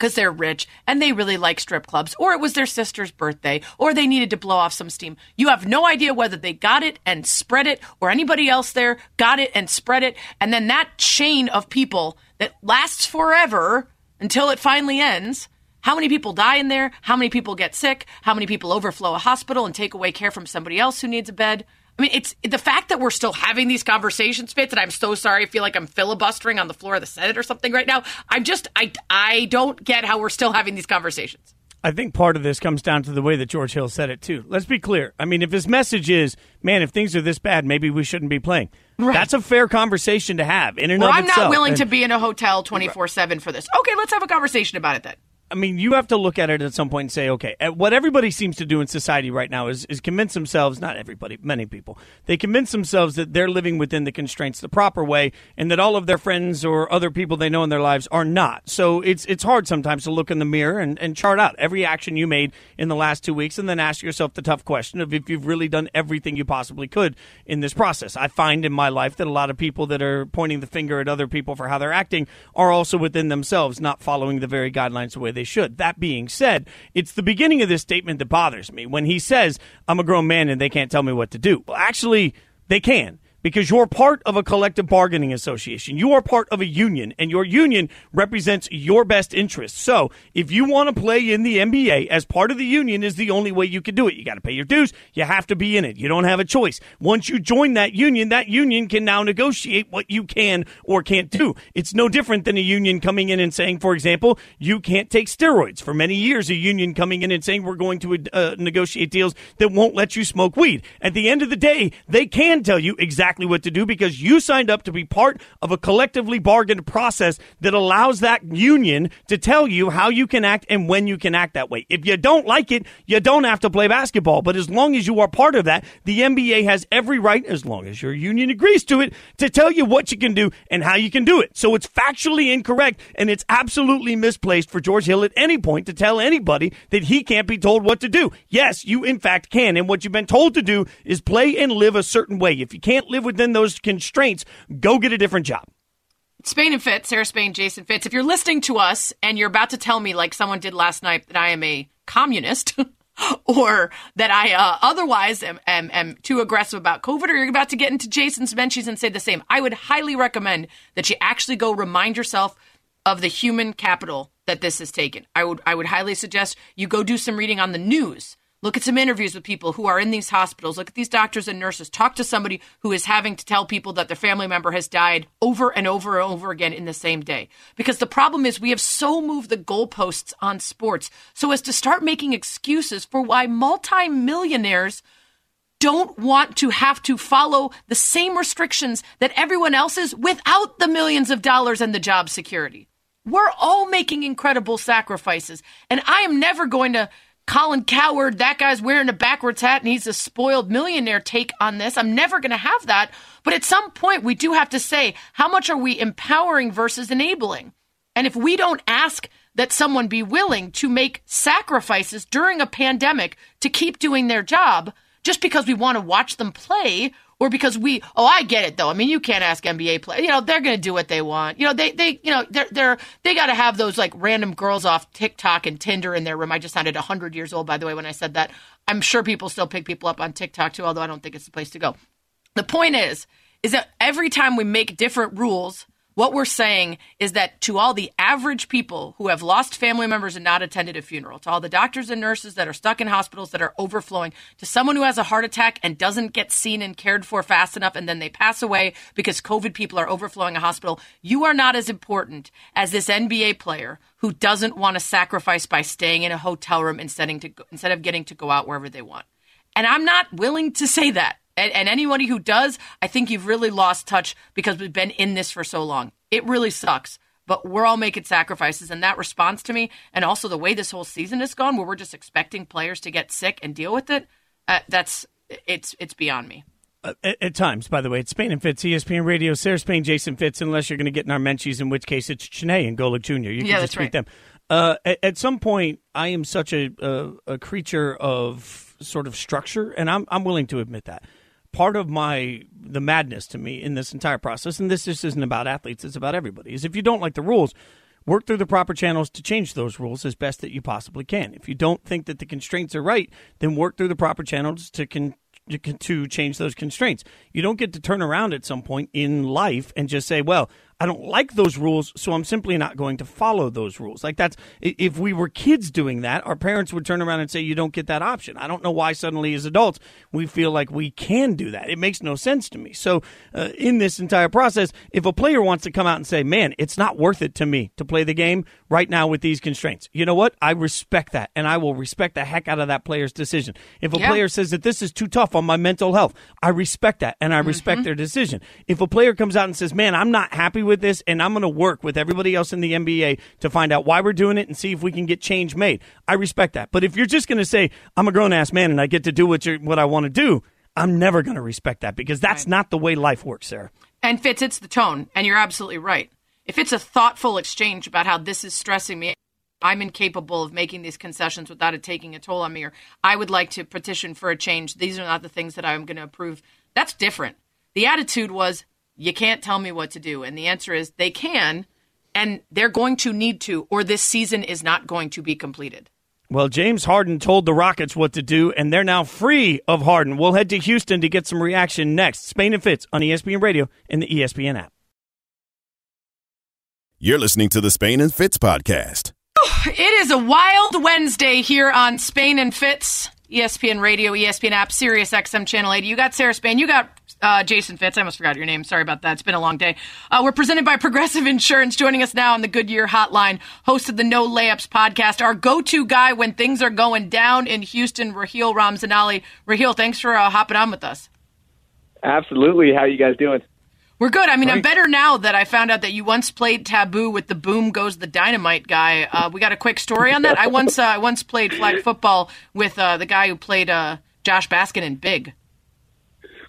because they're rich and they really like strip clubs, or it was their sister's birthday, or they needed to blow off some steam. You have no idea whether they got it and spread it, or anybody else there got it and spread it. And then that chain of people that lasts forever until it finally ends. How many people die in there? How many people get sick? How many people overflow a hospital and take away care from somebody else who needs a bed? I mean, it's the fact that we're still having these conversations, Fitz, and I'm so sorry. I feel like I'm filibustering on the floor of the Senate or something right now. I'm just, I, I don't get how we're still having these conversations. I think part of this comes down to the way that George Hill said it too. Let's be clear. I mean, if his message is, "Man, if things are this bad, maybe we shouldn't be playing," right. that's a fair conversation to have. In and well, I'm itself. not willing and, to be in a hotel 24 seven for this. Okay, let's have a conversation about it then. I mean, you have to look at it at some point and say, okay, what everybody seems to do in society right now is, is convince themselves, not everybody, many people, they convince themselves that they're living within the constraints the proper way and that all of their friends or other people they know in their lives are not. So it's, it's hard sometimes to look in the mirror and, and chart out every action you made in the last two weeks and then ask yourself the tough question of if you've really done everything you possibly could in this process. I find in my life that a lot of people that are pointing the finger at other people for how they're acting are also within themselves not following the very guidelines the way they should. That being said, it's the beginning of this statement that bothers me when he says, I'm a grown man and they can't tell me what to do. Well, actually, they can because you're part of a collective bargaining association. You are part of a union, and your union represents your best interests. So, if you want to play in the NBA as part of the union, is the only way you can do it. You got to pay your dues. You have to be in it. You don't have a choice. Once you join that union, that union can now negotiate what you can or can't do. It's no different than a union coming in and saying, for example, you can't take steroids. For many years, a union coming in and saying we're going to uh, negotiate deals that won't let you smoke weed. At the end of the day, they can tell you exactly exactly what to do because you signed up to be part of a collectively bargained process that allows that union to tell you how you can act and when you can act that way. If you don't like it, you don't have to play basketball. But as long as you are part of that, the NBA has every right, as long as your union agrees to it, to tell you what you can do and how you can do it. So it's factually incorrect and it's absolutely misplaced for George Hill at any point to tell anybody that he can't be told what to do. Yes, you in fact can. And what you've been told to do is play and live a certain way. If you can't live live within those constraints, go get a different job. Spain and Fitz, Sarah Spain, Jason Fitz. If you're listening to us and you're about to tell me, like someone did last night, that I am a communist or that I uh, otherwise am, am, am, too aggressive about COVID, or you're about to get into Jason's benches and say the same, I would highly recommend that you actually go remind yourself of the human capital that this has taken. I would I would highly suggest you go do some reading on the news Look at some interviews with people who are in these hospitals. Look at these doctors and nurses. Talk to somebody who is having to tell people that their family member has died over and over and over again in the same day. Because the problem is we have so moved the goalposts on sports so as to start making excuses for why multimillionaires don't want to have to follow the same restrictions that everyone else is without the millions of dollars and the job security. We're all making incredible sacrifices. And I am never going to Colin Cowherd, that guy's wearing a backwards hat and he's a spoiled millionaire take on this. I'm never going to have that. But at some point, we do have to say, how much are we empowering versus enabling? And if we don't ask that someone be willing to make sacrifices during a pandemic to keep doing their job just because we want to watch them play or because we oh I get it though. I mean you can't ask NBA players. You know they're going to do what they want. You know they they you know they're they're they got to have those like random girls off TikTok and Tinder in their room. I just sounded 100 years old by the way when I said that. I'm sure people still pick people up on TikTok too, although I don't think it's the place to go. The point is is that every time we make different rules what we're saying is that to all the average people who have lost family members and not attended a funeral, to all the doctors and nurses that are stuck in hospitals that are overflowing, to someone who has a heart attack and doesn't get seen and cared for fast enough and then they pass away because COVID people are overflowing a hospital, you are not as important as this NBA player who doesn't want to sacrifice by staying in a hotel room instead of, getting to go out wherever they want. And I'm not willing to say that. And, and anybody who does, I think you've really lost touch because we've been in this for so long. It really sucks but we're all making sacrifices. And that response to me, and also the way this whole season has gone, where we're just expecting players to get sick and deal with it, uh, that's it's it's beyond me. Uh, at, at, times, by the way, it's Spain and Fitz, ESPN Radio, Sarah Spain, Jason Fitz, unless you're going to get in our Menchies, in which case it's Chiney and Golic Jr. You can yeah, just tweet right. them. Uh, at, at, some point, I am such a, a, a creature of sort of structure, and I'm I'm willing to admit that part of my the madness to me in this entire process, and this just isn't about athletes; it's about everybody. Is if you don't like the rules, work through the proper channels to change those rules as best that you possibly can. If you don't think that the constraints are right, then work through the proper channels to con- to change those constraints. You don't get to turn around at some point in life and just say, "Well, I don't like those rules, so I'm simply not going to follow those rules. Like that's if we were kids doing that, our parents would turn around and say you don't get that option. I don't know why suddenly as adults we feel like we can do that. It makes no sense to me. So uh, in this entire process, if a player wants to come out and say, "Man, it's not worth it to me to play the game right now with these constraints," you know what? I respect that, and I will respect the heck out of that player's decision. If a yeah. player says that this is too tough on my mental health, I respect that, and I respect mm-hmm. their decision. If a player comes out and says, "Man, I'm not happy with with this, and I'm going to work with everybody else in the NBA to find out why we're doing it and see if we can get change made. I respect that. But if you're just going to say, I'm a grown ass man and I get to do what, what I want to do, I'm never going to respect that because that's right. not the way life works, Sarah. And Fitz, it's the tone, and you're absolutely right. If it's a thoughtful exchange about how this is stressing me, I'm incapable of making these concessions without it taking a toll on me, or I would like to petition for a change. These are not the things that I'm going to approve. That's different. The attitude was, you can't tell me what to do. And the answer is they can, and they're going to need to, or this season is not going to be completed. Well, James Harden told the Rockets what to do, and they're now free of Harden. We'll head to Houston to get some reaction next. Spain and Fitz on ESPN Radio and the ESPN app. You're listening to the Spain and Fitz podcast. it is a wild Wednesday here on Spain and Fitz. ESPN Radio, ESPN app, Sirius XM Channel 80. You got Sarah Spain. You got uh, Jason Fitz. I almost forgot your name. Sorry about that. It's been a long day. Uh, we're presented by Progressive Insurance. Joining us now on the Goodyear Hotline, host of the No Layups podcast, our go-to guy when things are going down in Houston, Raheel Ramzanali. Raheel, thanks for uh, hopping on with us. Absolutely. How you guys doing? We're good. I mean, Great. I'm better now that I found out that you once played Taboo with the Boom Goes the Dynamite guy. Uh, we got a quick story on that. I once uh, I once played flag football with uh, the guy who played uh, Josh Baskin in Big.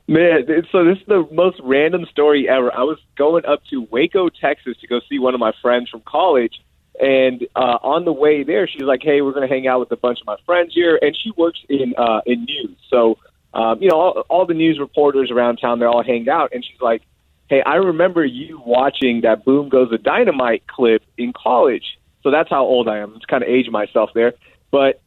Man, so this is the most random story ever. I was going up to Waco, Texas to go see one of my friends from college. And uh, on the way there, she's like, "Hey, we're going to hang out with a bunch of my friends here." And she works in uh, in news, so um, you know all, all the news reporters around town They're all hang out. And she's like, "Hey, I remember you watching that Boom Goes the Dynamite clip in college." So that's how old I am. It's kind of age myself there, but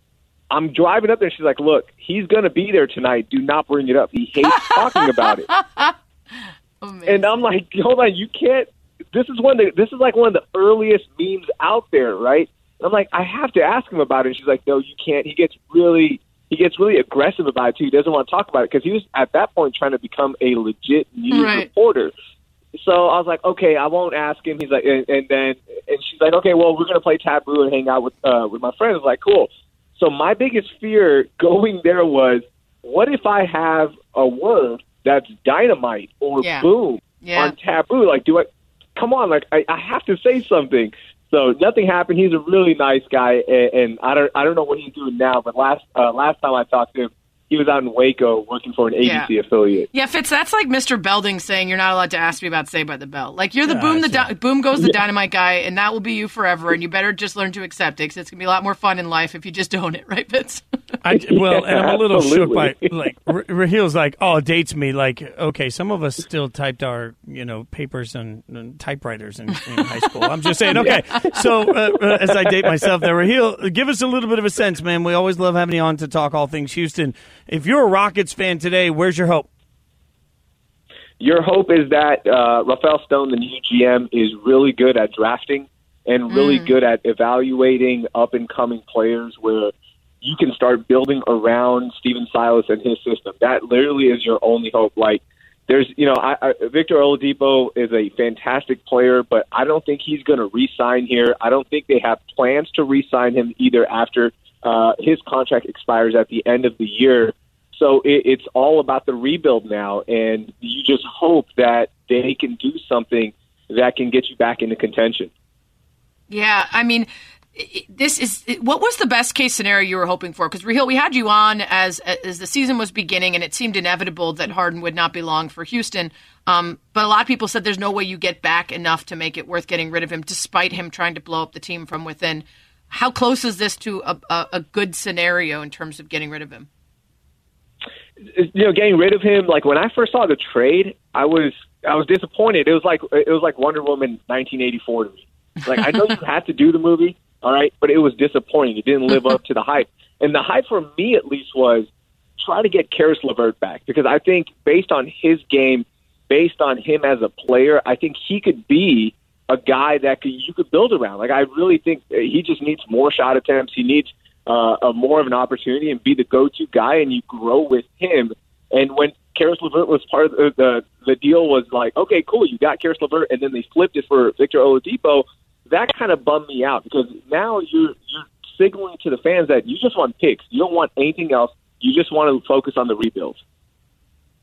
I'm driving up there. She's like, "Look, he's going to be there tonight. Do not bring it up. He hates talking about it." and I'm like, "Hold on, you can't. This is one. Of the, this is like one of the earliest memes out there, right?" And I'm like, "I have to ask him about it." And she's like, "No, you can't." He gets really he gets really aggressive about it too. He doesn't want to talk about it because he was at that point trying to become a legit news right. reporter. So I was like, okay, I won't ask him. He's like, and, and then and she's like, okay, well, we're gonna play taboo and hang out with uh, with my friends. Like, cool. So my biggest fear going there was, what if I have a word that's dynamite or yeah. boom yeah. on taboo? Like, do I? Come on, like I, I have to say something. So nothing happened. He's a really nice guy, and, and I don't I don't know what he's doing now. But last uh, last time I talked to him, he was out in Waco working for an ABC Yeah. affiliate. Yeah, Fitz, that's like Mr. Belding saying you're not allowed to ask me about Saved by the Bell. Like you're the Yeah, boom, the di- boom goes the dynamite guy, and that will be you forever. And you better just learn to accept it because it's gonna be a lot more fun in life if you just own it, right, Fitz? I, well, and I'm a little shook by like R- Raheel's like, oh, it dates me. Like, okay, some of us still typed our you know papers on, on typewriters in, in high school. I'm just saying, okay. So uh, uh, as I date myself, there, Rahil, give us a little bit of a sense, man. We always love having you on to talk all things Houston. If you're a Rockets fan today, where's your hope? Your hope is that uh, Rafael Stone, the new GM, is really good at drafting and really good at evaluating up and coming players where you can start building around Stephen Silas and his system. That literally is your only hope. Like, there's, you know, I, I, Victor Oladipo is a fantastic player, but I don't think he's going to re-sign here. I don't think they have plans to re-sign him either after uh, his contract expires at the end of the year. So it, it's all about the rebuild now, and you just hope that they can do something that can get you back into contention. Yeah, I mean, this is what was the best case scenario you were hoping for? Because Raheel, we had you on as as the season was beginning, and it seemed inevitable that Harden would not be long for Houston. Um, but a lot of people said there's no way you get back enough to make it worth getting rid of him, despite him trying to blow up the team from within. How close is this to a, a, a good scenario in terms of getting rid of him? you know, getting rid of him. Like when I first saw the trade, I was I was disappointed. It was like it was like Wonder Woman 1984 to me. Like I know you had to do the movie, all right, but it was disappointing. It didn't live up to the hype. And the hype for me, at least, was try to get Caris LeVert back because I think based on his game, based on him as a player, I think he could be a guy that could, you could build around. Like I really think he just needs more shot attempts. He needs uh, a more of an opportunity and be the go-to guy, and you grow with him. And when Caris LeVert was part of the, the the deal, was like, okay, cool, you got Caris LeVert, and then they flipped it for Victor Oladipo. That kind of bummed me out because now you're you're signaling to the fans that you just want picks. You don't want anything else. You just want to focus on the rebuild.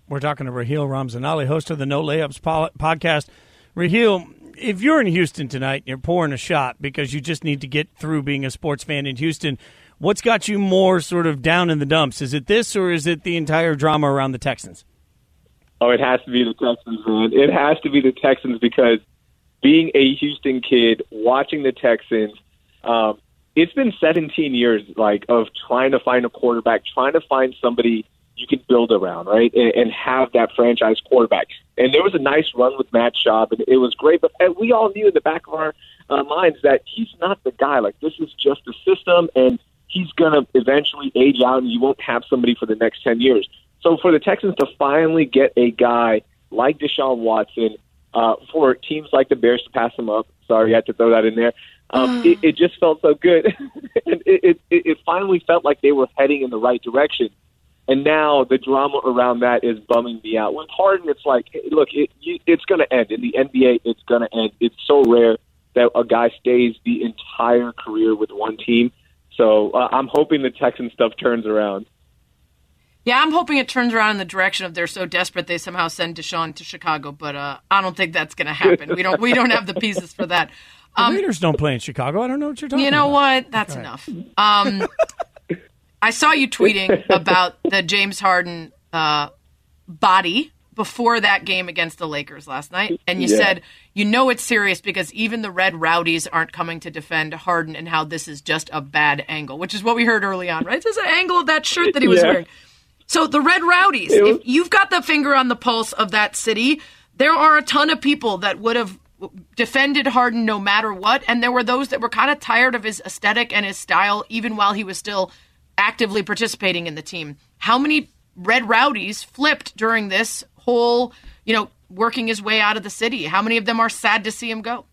We're talking to Raheel Ramzanali, host of the No Layups po- podcast. Raheel, if you're in Houston tonight and you're pouring a shot because you just need to get through being a sports fan in Houston, what's got you more sort of down in the dumps? Is it this or is it the entire drama around the Texans? Oh, it has to be the Texans, man. It has to be the Texans because being a Houston kid, watching the Texans, um, it's been 17 years, like of trying to find a quarterback, trying to find somebody you can build around, right, and, and have that franchise quarterback. And there was a nice run with Matt Schaub, and it was great. But we all knew in the back of our uh, minds that he's not the guy. Like this is just a system, and he's going to eventually age out, and you won't have somebody for the next 10 years. So for the Texans to finally get a guy like Deshaun Watson, uh, for teams like the Bears to pass him up, sorry, I had to throw that in there. Um, it, it just felt so good, and it, it it finally felt like they were heading in the right direction. And now the drama around that is bumming me out. With Harden, it's like, look, it, you, it's going to end in the NBA. It's going to end. It's so rare that a guy stays the entire career with one team. So uh, I'm hoping the Texan stuff turns around. Yeah, I'm hoping it turns around in the direction of they're so desperate they somehow send Deshaun to Chicago, but uh, I don't think that's going to happen. We don't we don't have the pieces for that. The Raiders don't play in Chicago. I don't know what you're talking You know about. what? That's enough. Um, I saw you tweeting about the James Harden uh, body before that game against the Lakers last night, and you Yeah. said you know it's serious because even the Red Rowdies aren't coming to defend Harden and how this is just a bad angle, which is what we heard early on, right? This is an angle of that shirt that he was Yeah. wearing. So the Red Rowdies, was- if you've got the finger on the pulse of that city, there are a ton of people that would have defended Harden no matter what, and there were those that were kind of tired of his aesthetic and his style, even while he was still actively participating in the team. How many Red Rowdies flipped during this whole, you know, working his way out of the city? How many of them are sad to see him go?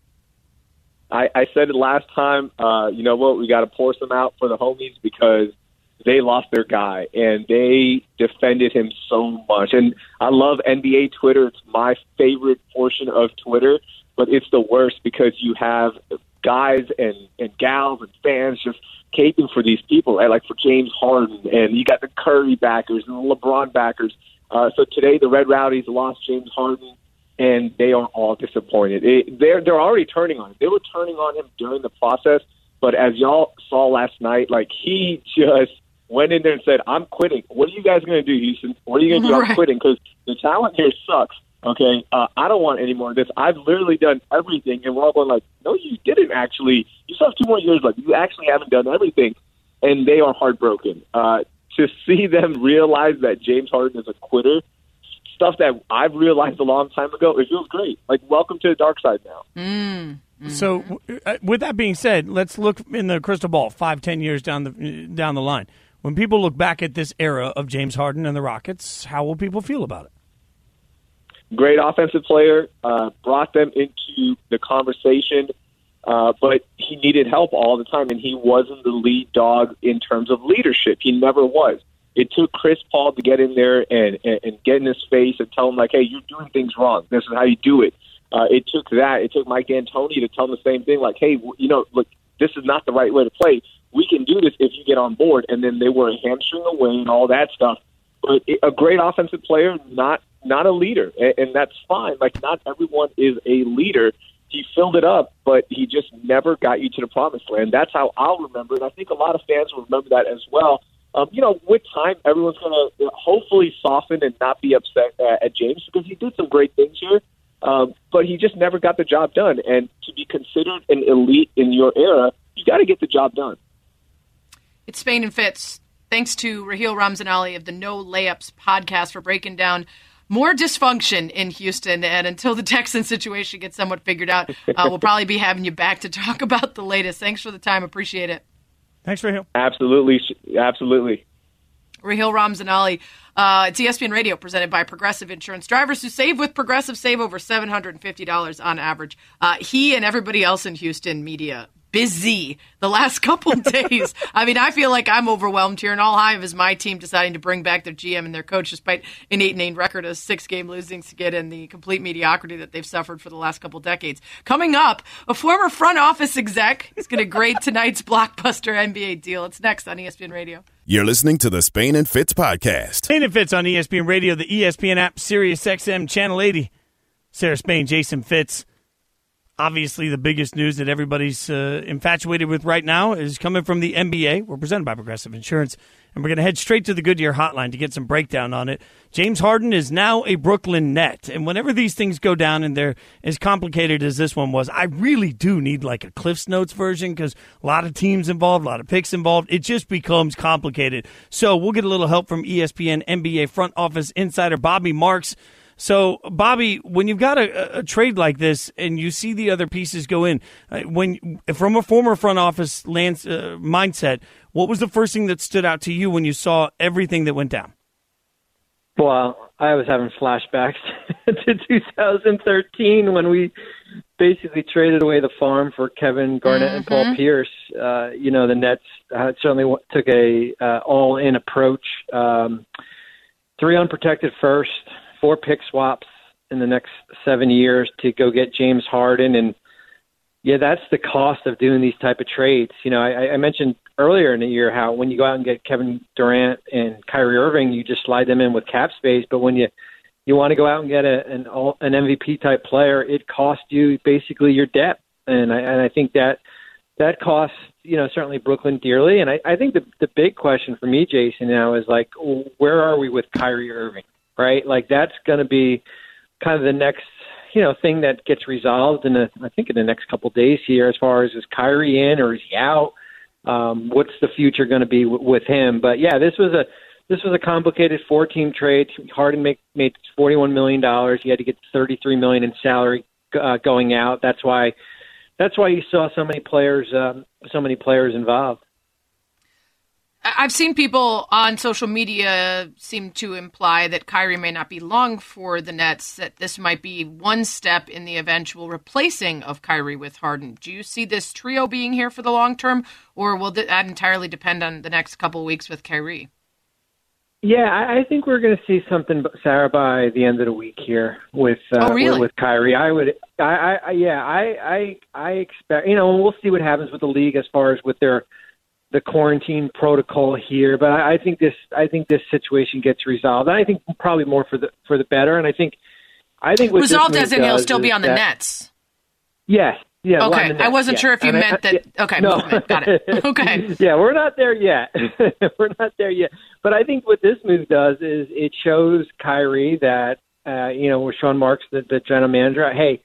I, I said it last time. Uh, you know what? We got to pour some out for the homies because they lost their guy and they defended him so much. And I love NBA Twitter. It's my favorite portion of Twitter, but it's the worst because you have guys and, and gals and fans just caping for these people, right? Like for James Harden, and you got the Curry backers and the LeBron backers. Uh, so today the Red Rowdies lost James Harden and they are all disappointed. It, they're they're already turning on him. They were turning on him during the process, but as y'all saw last night, like he just went in there and said, "I'm quitting." What are you guys going to do, Houston? What are you going to do? Right. I'm quitting because the talent here sucks. Okay, uh, I don't want any more of this. I've literally done everything, and we're all going like, "No, you didn't actually. You still have two more years left. You actually haven't done everything." And they are heartbroken. Uh, to see them realize that James Harden is a quitter, stuff that I've realized a long time ago, it feels great. Like, welcome to the dark side now. Mm. So, w- uh, with that being said, let's look in the crystal ball five, ten years down the down the line. When people look back at this era of James Harden and the Rockets, how will people feel about it? Great offensive player, uh, brought them into the conversation, uh, but he needed help all the time, and he wasn't the lead dog in terms of leadership. He never was. It took Chris Paul to get in there and, and, and get in his face and tell him, like, hey, you're doing things wrong. This is how you do it. Uh, it took that. It took Mike D'Antoni to tell him the same thing, like, hey, you know, look, this is not the right way to play. We can do this if you get on board. And then they were hamstring away and all that stuff. A great offensive player, not not a leader, and, and that's fine. Like not everyone is a leader. He filled it up, but he just never got you to the promised land. That's how I'll remember it. I think a lot of fans will remember that as well. Um, you know, with time, everyone's going to hopefully soften and not be upset uh, at James because he did some great things here, um, but he just never got the job done. And to be considered an elite in your era, you got to get the job done. It's Spain and Fitz. Thanks to Raheel Ramzanali of the No Layups podcast for breaking down more dysfunction in Houston. And until the Texan situation gets somewhat figured out, uh, we'll probably be having you back to talk about the latest. Thanks for the time. Appreciate it. Thanks, Raheel. Absolutely, absolutely. Raheel Ramzanali. Uh, it's ESPN Radio presented by Progressive Insurance. Drivers who save with Progressive save over $750 on average. Uh, he and everybody else in Houston media busy the last couple days. I mean, I feel like I'm overwhelmed here, and all I have is my team deciding to bring back their GM and their coach despite an 8 8 record, a six game losing skid, and the complete mediocrity that they've suffered for the last couple decades. Coming up, a former front office exec is going to grade tonight's blockbuster NBA deal. It's next on ESPN Radio. You're listening to the Spain and Fitz podcast. Spain and Fitz on ESPN Radio, the ESPN app, Sirius XM, Channel 80. Sarah Spain, Jason Fitz. Obviously, the biggest news that everybody's uh, infatuated with right now is coming from the NBA. We're presented by Progressive Insurance, and we're going to head straight to the Goodyear hotline to get some breakdown on it. James Harden is now a Brooklyn Net, and whenever these things go down and they're as complicated as this one was, I really do need like a Cliff's Notes version because a lot of teams involved, a lot of picks involved. It just becomes complicated. So we'll get a little help from ESPN NBA front office insider Bobby Marks. So, Bobby, when you've got a, a trade like this and you see the other pieces go in, uh, when from a former front office lands, uh, mindset, what was the first thing that stood out to you when you saw everything that went down? Well, I was having flashbacks to 2013 when we basically traded away the farm for Kevin Garnett and Paul Pierce. Uh, you know, the Nets uh, certainly w- took a uh, all-in approach. Um, three unprotected first, four pick swaps in the next seven years to go get James Harden, and yeah, that's the cost of doing these type of trades. You know, I, I mentioned earlier in the year how when you go out and get Kevin Durant and Kyrie Irving, you just slide them in with cap space, but when you you want to go out and get a, an an MVP type player, it costs you basically your depth, and I, and I think that that costs you know certainly Brooklyn dearly. And I, I think the the big question for me, Jason, now is like where are we with Kyrie Irving, right? Like that's going to be kind of the next you know thing that gets resolved in I think in the next couple of days here as far as is Kyrie in or is he out? Um, what's the future going to be w- with him? But yeah, this was a this was a complicated four team trade. Harden make, made forty one million dollars. He had to get thirty three million in salary uh, going out. That's why that's why you saw so many players um, so many players involved. I've seen people on social media seem to imply that Kyrie may not be long for the Nets, that this might be one step in the eventual replacing of Kyrie with Harden. Do you see this trio being here for the long term, or will that entirely depend on the next couple of weeks with Kyrie? Yeah, I, think we're going to see something, Sarah, by the end of the week here with uh, Oh, really? with, Kyrie. I would, I, I, yeah, I, I, I expect, you know, and we'll see what happens with the league as far as with their the quarantine protocol here. But I, I think this, I think this situation gets resolved. And I think probably more for the for the better. And I think, I think Resolved as in he'll still be on the that- Nets. Yes, Yeah. Okay, the I wasn't yeah. sure if you And I- meant that. yeah, Okay, no. movement. Got it. Okay. yeah, we're not there yet. we're not there yet. But I think what this move does is it shows Kyrie that uh, you know, with Sean Marks, the, the general manager, hey,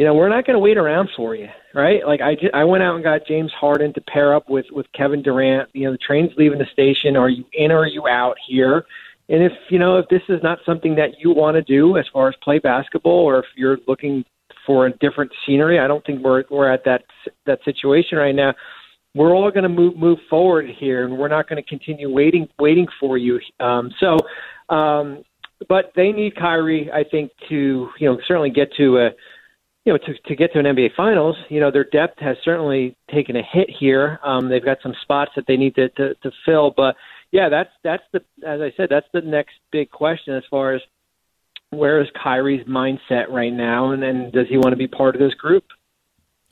you know, we're not going to wait around for you, right? Like I, I went out and got James Harden to pair up with with Kevin Durant. You know, the train's leaving the station. Are you in or are you out here? And if you know if this is not something that you want to do as far as play basketball, or if you're looking for a different scenery, I don't think we're we're at that that situation right now. We're all going to move move forward here, and we're not going to continue waiting waiting for you. Um, so, um, but they need Kyrie, I think, to you know certainly get to a you know to to get to an NBA Finals. You know their depth has certainly taken a hit here. Um, they've got some spots that they need to, to to fill, but yeah, that's that's the as I said, that's the next big question as far as where is Kyrie's mindset right now, and then does he want to be part of this group?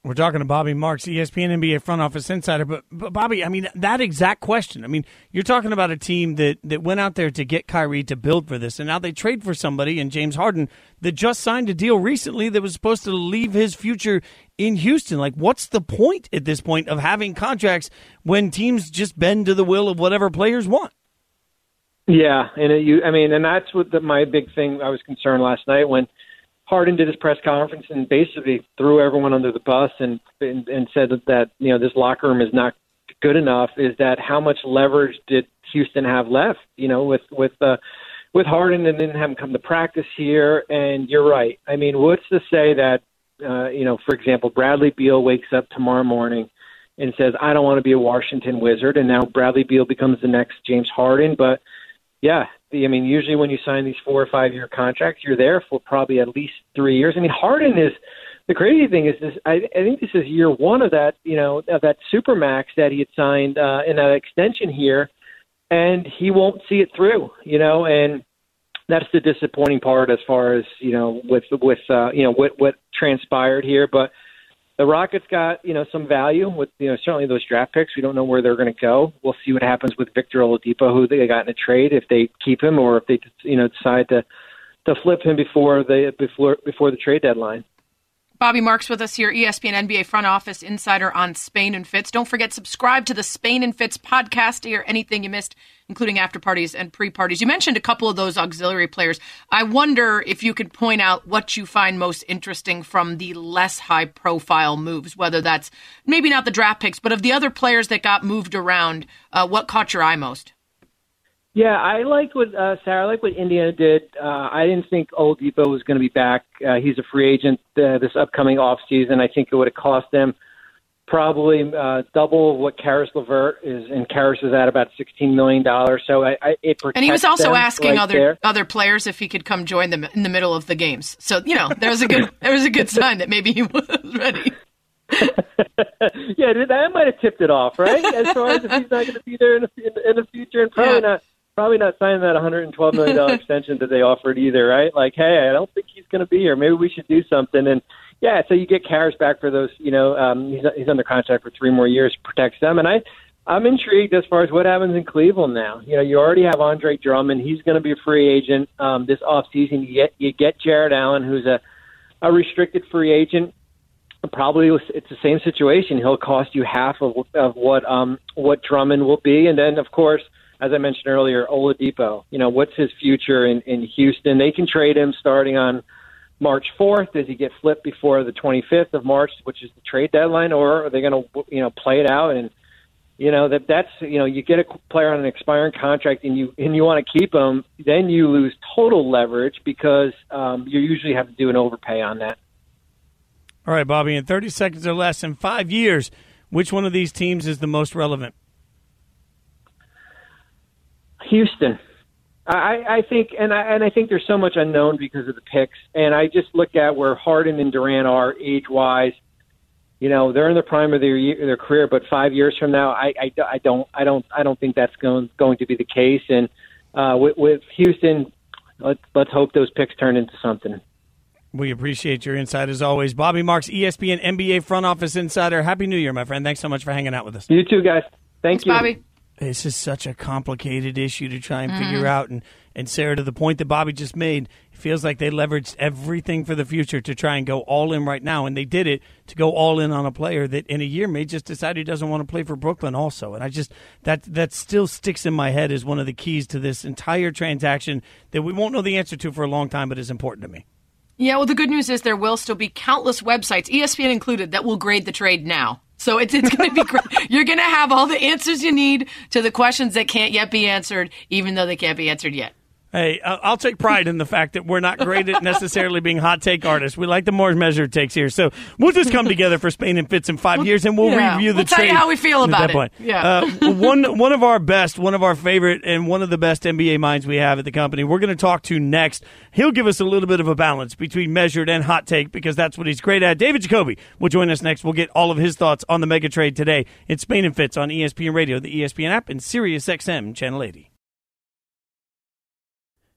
We're talking to Bobby Marks, ESPN NBA front office insider. But, but Bobby, I mean that exact question. I mean, you're talking about a team that that went out there to get Kyrie to build for this, and now they trade for somebody in James Harden that just signed a deal recently that was supposed to leave his future in Houston. Like, what's the point at this point of having contracts when teams just bend to the will of whatever players want? Yeah, and it, you, I mean, and that's what the, my big thing. I was concerned last night when Harden did his press conference and basically threw everyone under the bus and and, and said that, that you know this locker room is not good enough. Is that how much leverage did Houston have left? You know, with with uh, with Harden and then have him come to practice here. And you're right. I mean, what's to say that uh, you know, for example, Bradley Beal wakes up tomorrow morning and says, "I don't want to be a Washington Wizard," and now Bradley Beal becomes the next James Harden, but yeah, I mean, usually when you sign these four or five year contracts, you're there for probably at least three years. I mean, Harden is the crazy thing is this. I, I think this is year one of that, you know, of that supermax that he had signed uh, in that extension here, and he won't see it through, you know, and that's the disappointing part as far as you know with with uh, you know what what transpired here, but the Rockets got you know some value with you know certainly those draft picks. We don't know where they're going to go. We'll see what happens with Victor Oladipo, who they got in a trade, if they keep him or if they you know decide to to flip him before the before before the trade deadline. Bobby Marks with us here, ESPN NBA front office insider on Spain and Fitz. Don't forget, subscribe to the Spain and Fitz podcast to hear anything you missed, including after parties and pre parties. You mentioned a couple of those auxiliary players. I wonder if you could point out what you find most interesting from the less high profile moves, whether that's maybe not the draft picks, but of the other players that got moved around. Uh, what caught your eye most? Yeah, I liked what uh, Sarah. I like what Indiana did. Uh, I didn't think Oladipo was going to be back. Uh, he's a free agent uh, this upcoming off season. I think it would have cost them probably uh, double what Caris LeVert is, and Caris is at about sixteen million dollars. So I, I it And he was also asking right other there. other players if he could come join them in the middle of the games. So you know, there was a good there was a good sign that maybe he was ready. yeah, that might have tipped it off, right? As far as if he's not going to be there in the, in the, in the future, and probably Yeah. not, probably not signing that 112 million dollar extension that they offered either, right? Like, hey, I don't think he's going to be here. Maybe we should do something. And yeah, so you get Caris back for those. You know, um, he's he's under contract for three more years, protects them, and I. I'm intrigued as far as what happens in Cleveland now. You know, you already have Andre Drummond. He's going to be a free agent um, this offseason. You get you get Jarrett Allen, who's a a restricted free agent probably it's the same situation. He'll cost you half of, of what um what Drummond will be, and then of course, as I mentioned earlier, Oladipo. You know, what's his future in in Houston? They can trade him starting on March 4th. Does he get flipped before the 25th of March, which is the trade deadline, or are they going to you know play it out and you know that that's you know you get a player on an expiring contract and you and you want to keep them, then you lose total leverage because um, you usually have to do an overpay on that. All right, Bobby, in 30 seconds or less, in five years, which one of these teams is the most relevant? Houston. I, I think, and I, and I think there's so much unknown because of the picks. And I just look at where Harden and Durant are age wise. You know, they're in the prime of their year, their career, but five years from now, I, I, I don't, I don't, I don't think that's going going to be the case. And uh, with, with Houston, let's let's hope those picks turn into something. We appreciate your insight as always. Bobby Marks, ESPN NBA front office insider. Happy New Year, my friend. Thanks so much for hanging out with us. You too, guys. Thank Thanks, you. Bobby. This is such a complicated issue to try and Mm-hmm. figure out. And, and Sarah, to the point that Bobby just made, it feels like they leveraged everything for the future to try and go all in right now. And they did it to go all in on a player that in a year may just decide he doesn't want to play for Brooklyn also. And I just, that, that still sticks in my head as one of the keys to this entire transaction that we won't know the answer to for a long time, but is important to me. Yeah, well, the good news is there will still be countless websites, ESPN included, that will grade the trade now. So it's, it's going to be great. You're going to have all the answers you need to the questions that can't yet be answered, even though they can't be answered yet. Hey, I'll take pride in the fact that we're not great at necessarily being hot take artists. We like the more measured takes here. So we'll just come together for Spain and Fitz in five years, and we'll yeah, review the we'll tell you how we feel about that it. point. Yeah. Uh, one one of our best, one of our favorite, and one of the best NBA minds we have at the company. We're going to talk to next. He'll give us a little bit of a balance between measured and hot take because that's what he's great at. David Jacoby will join us next. We'll get all of his thoughts on the mega trade today. It's Spain and Fitz on ESPN Radio, the ESPN app, and Sirius XM channel 80.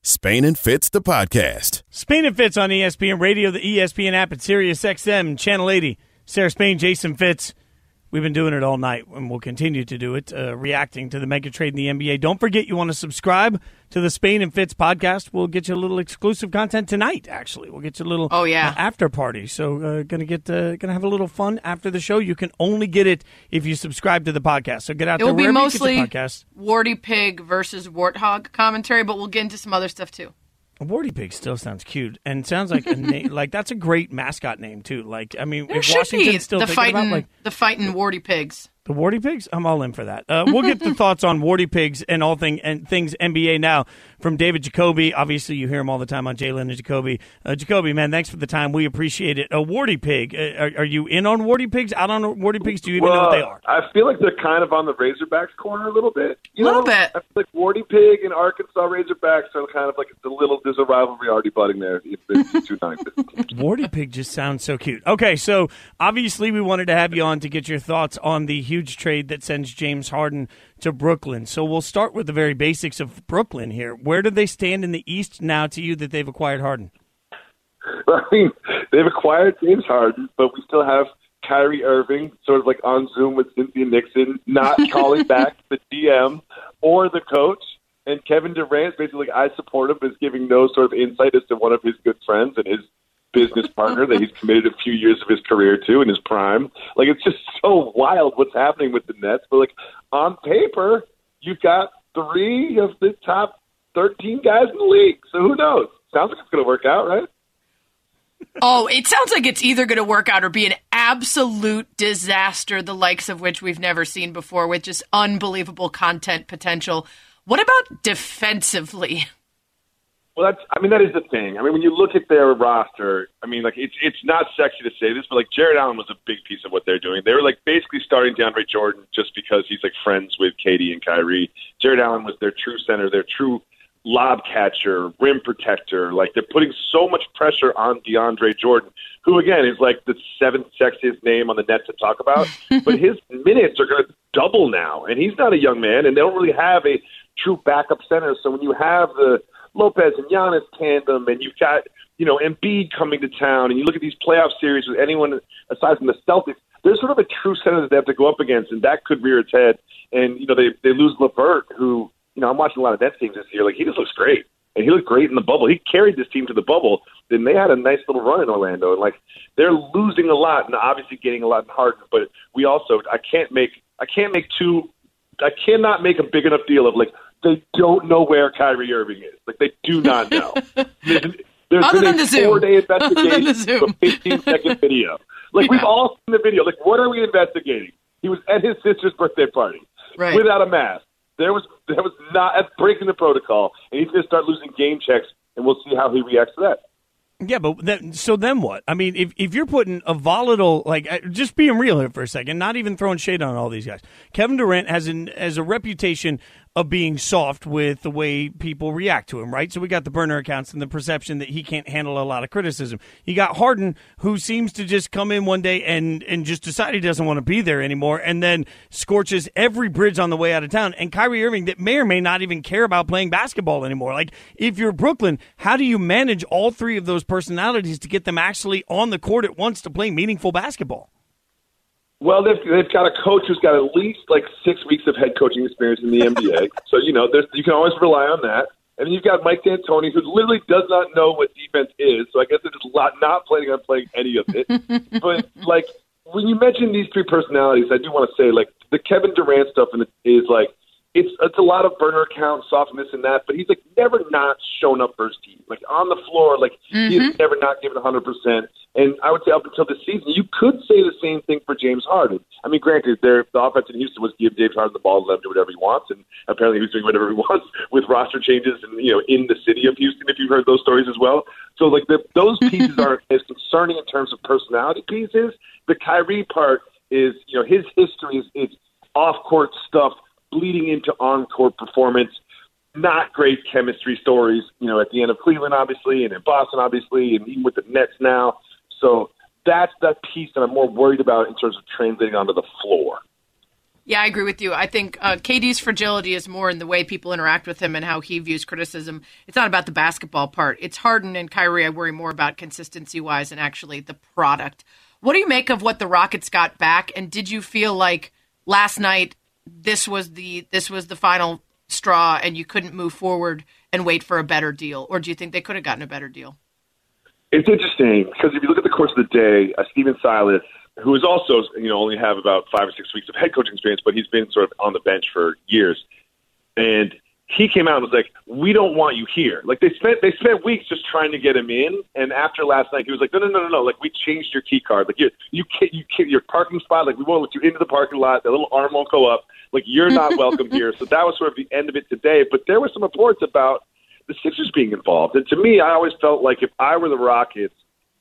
Spain and Fitz, the podcast. Spain and Fitz on ESPN Radio, the ESPN app at Sirius XM, Channel 80. Sarah Spain, Jason Fitz. We've been doing it all night, and we'll continue to do it, uh, reacting to the mega trade in the NBA. Don't forget, you want to subscribe to the Spain and Fitz podcast. We'll get you a little exclusive content tonight. Actually, we'll get you a little Oh, yeah. uh, after party. So, uh, gonna get uh, gonna have a little fun after the show. You can only get it if you subscribe to the podcast. So get out It there will be mostly podcast. Warty Pig versus Warthog commentary, but we'll get into some other stuff too. Warty Pig still sounds cute and sounds like a name. Like that's a great mascot name too. Like I mean, There if should Washington's be still the thinking fighting about like the fighting Warty Pigs. The Warty Pigs, I'm all in for that. Uh, we'll get the thoughts on Warty Pigs and all thing and things NBA now from David Jacoby. Obviously, you hear him all the time on Jalen and Jacoby. Uh, Jacoby, man, thanks for the time. We appreciate it. A Warty Pig, uh, are, are you in on Warty Pigs? Out on Warty Pigs? Do you even know what they are? I feel like they're kind of on the Razorbacks corner a little bit. You Little know? bit. I feel like Warty Pig and Arkansas Razorbacks are kind of like a little. There's a rivalry already budding there. If it's. Warty Pig just sounds so cute. Okay, so obviously we wanted to have you on to get your thoughts on the huge trade that sends James Harden to Brooklyn. So we'll start with the very basics of Brooklyn here. Where do they stand in the East now to you that they've acquired Harden? I mean, they've acquired James Harden, but we still have Kyrie Irving, sort of like on Zoom with Cynthia Nixon, not calling back the DM or the coach. And Kevin Durant, basically, like, I support him, is giving no sort of insight as to one of his good friends and his business partner that he's committed a few years of his career to in his prime. Like, it's just so wild what's happening with the Nets. But, like, on paper, you've got three of the top 13 guys in the league. So who knows? Sounds like it's going to work out, right? Oh, it sounds like it's either going to work out or be an absolute disaster, the likes of which we've never seen before, with just unbelievable content potential. What about defensively? Well, that's. I mean, that is the thing. I mean, when you look at their roster, I mean, like it's it's not sexy to say this, but like Jarrett Allen was a big piece of what they're doing. They were like basically starting DeAndre Jordan just because he's like friends with KD and Kyrie. Jarrett Allen was their true center, their true lob catcher, rim protector. Like they're putting so much pressure on DeAndre Jordan, who again is like the seventh sexiest name on the net to talk about. but his minutes are going to double now, and he's not a young man, and they don't really have a true backup center. So when you have the Lopez and Giannis tandem, and you've got you know Embiid coming to town, and you look at these playoff series with anyone aside from the Celtics, there's sort of a true center that they have to go up against, and that could rear its head. And you know they they lose Levert, who you know I'm watching a lot of Nets games this year. Like he just looks great, and he looked great in the bubble. He carried this team to the bubble. Then they had a nice little run in Orlando, and like they're losing a lot, and obviously getting a lot in Harden. But we also I can't make I can't make two I cannot make a big enough deal of like they don't know where Kyrie Irving is. Like they do not know. There's, there's Other been than a the Zoom. four day Other the investigation Zoom. of a 15 second video. Like we've all seen the video. Like what are we investigating? He was at his sister's birthday party Right. without a mask. There was there was not that's breaking the protocol, and he's going to start losing game checks, and we'll see how he reacts to that. Yeah, but then, so then what? I mean, if, if you're putting a volatile, like, uh, just being real here for a second, not even throwing shade on all these guys. Kevin Durant has an has a reputation of being soft with the way people react to him, right? So we got the burner accounts and the perception that he can't handle a lot of criticism. You got Harden, who seems to just come in one day and and just decide he doesn't want to be there anymore, and then scorches every bridge on the way out of town. And Kyrie Irving, that may or may not even care about playing basketball anymore. Like, if you're Brooklyn, how do you manage all three of those personalities to get them actually on the court at once to play meaningful basketball? Well, they've they've got a coach who's got at least like six weeks of head coaching experience in the NBA. so you know, there's you can always rely on that. And then you've got Mike D'Antoni, who literally does not know what defense is. So I guess they're just not, not planning on playing any of it. but like when you mention these three personalities, I do want to say like the Kevin Durant stuff is like it's it's a lot of burner accounts, soft and and that, but he's like never not shown up for his team. Like on the floor, like mm-hmm. he's never not given a hundred percent. And I would say up until this season, you could say the same thing for James Harden. I mean, granted, the offense in Houston was give James Harden the ball, and let him do whatever he wants, and apparently he's doing whatever he wants with roster changes and you know in the city of Houston. If you've heard those stories as well, so like the, those pieces aren't as concerning in terms of personality pieces. The Kyrie part is you know his history is, is off court stuff bleeding into encore performance. Not great chemistry stories, you know, at the end of Cleveland, obviously, and in Boston, obviously, and even with the Nets now. So that's that piece that I'm more worried about in terms of translating onto the floor. Yeah, I agree with you. I think uh, KD's fragility is more in the way people interact with him and how he views criticism. It's not about the basketball part. It's Harden and Kyrie. I worry more about consistency wise and actually the product. What do you make of what the Rockets got back? And did you feel like last night this was the this was the final straw and you couldn't move forward and wait for a better deal, or do you think they could have gotten a better deal? It's interesting because if you look at the course of the day, uh, Stephen Silas, who is also you know only have about five or six weeks of head coaching experience, but he's been sort of on the bench for years, and he came out and was like, "We don't want you here." Like they spent they spent weeks just trying to get him in, and after last night, he was like, "No, no, no, no, no! Like we changed your key card. Like you you can't you can't your parking spot. Like we won't let you into the parking lot. The little arm won't go up. Like you're not welcome here." So that was sort of the end of it today. But there were some reports about the Sixers being involved, and to me, I always felt like if I were the Rockets,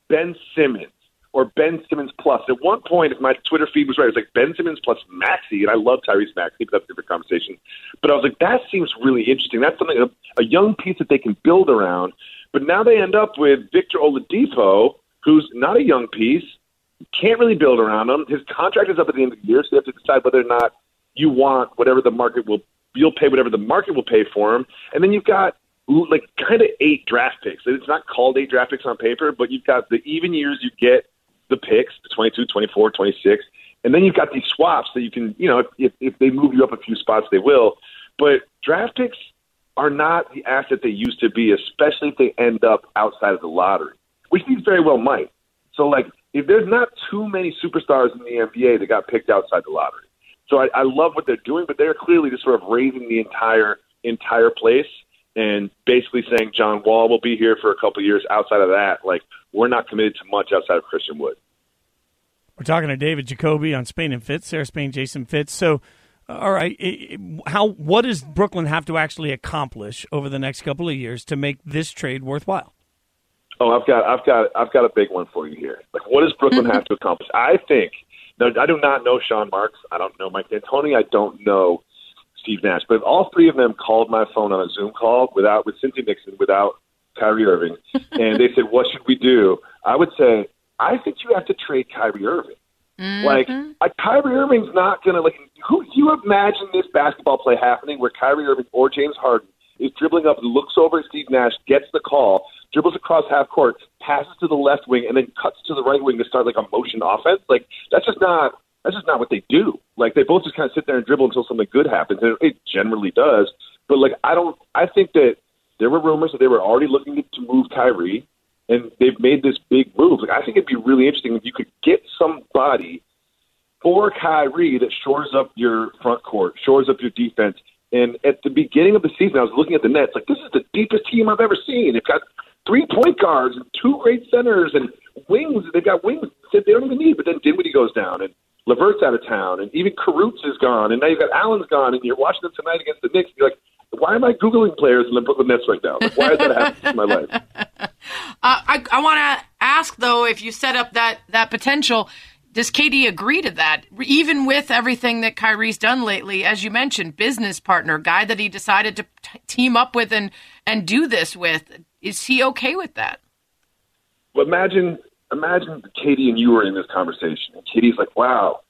Ben Simmons or Ben Simmons plus. At one point, if my Twitter feed was right, it was like Ben Simmons plus Maxey, and I love Tyrese Maxey, but that's a different conversation. But I was like, that seems really interesting. That's something a, a young piece that they can build around. But now they end up with Victor Oladipo, who's not a young piece, can't really build around him. His contract is up at the end of the year, so you have to decide whether or not you want whatever the market will. You'll pay whatever the market will pay for him, and then you've got like kind of eight draft picks. It's not called eight draft picks on paper, but you've got the even years you get the picks, the 22, 24, 26. And then you've got these swaps that you can, you know, if, if they move you up a few spots, they will. But draft picks are not the asset they used to be, especially if they end up outside of the lottery, which these very well might. So, like, if there's not too many superstars in the NBA that got picked outside the lottery. So I, I love what they're doing, but they're clearly just sort of raising the entire entire place and basically saying John Wall will be here for a couple of years. Outside of that, like we're not committed to much outside of Christian Wood. We're talking to David Jacoby on Spain and Fitz, Sarah Spain, Jason Fitz. So, uh, all right, how what does Brooklyn have to actually accomplish over the next couple of years to make this trade worthwhile? Oh, I've got, I've got, I've got a big one for you here. Like, what does Brooklyn have to accomplish? I think. Now, I do not know Sean Marks. I don't know Mike D'Antoni. I don't know Steve Nash. But if all three of them called my phone on a Zoom call without with Cynthia Nixon, without Kyrie Irving, and they said, "What should we do?" I would say, "I think you have to trade Kyrie Irving." Mm-hmm. Like, like Kyrie Irving's not gonna like. Who you imagine this basketball play happening where Kyrie Irving or James Harden is dribbling up, looks over at Steve Nash, gets the call, dribbles across half court, passes to the left wing, and then cuts to the right wing to start like a motion offense. Like that's just not that's just not what they do. Like they both just kind of sit there and dribble until something good happens, and it generally does. But like I don't, I think that there were rumors that they were already looking to move Kyrie, and they've made this big move. Like I think it'd be really interesting if you could get somebody for Kyrie that shores up your front court, shores up your defense. And at the beginning of the season, I was looking at the Nets, like this is the deepest team I've ever seen. They've got three point guards and two great centers and wings. They've got wings that they don't even need. But then Dinwiddie goes down and LeVert's out of town, and even Kurucs is gone, and now you've got Allen's gone, and you're watching them tonight against the Knicks. You're like, why am I googling players in the Brooklyn Nets right now? Like, why is that happening in my life? Uh, I, I want to ask though, if you set up that that potential, does KD agree to that? Even with everything that Kyrie's done lately, as you mentioned, business partner, guy that he decided to t- team up with and and do this with, is he okay with that? Well, imagine imagine KD and you were in this conversation, and KD's like, "Wow,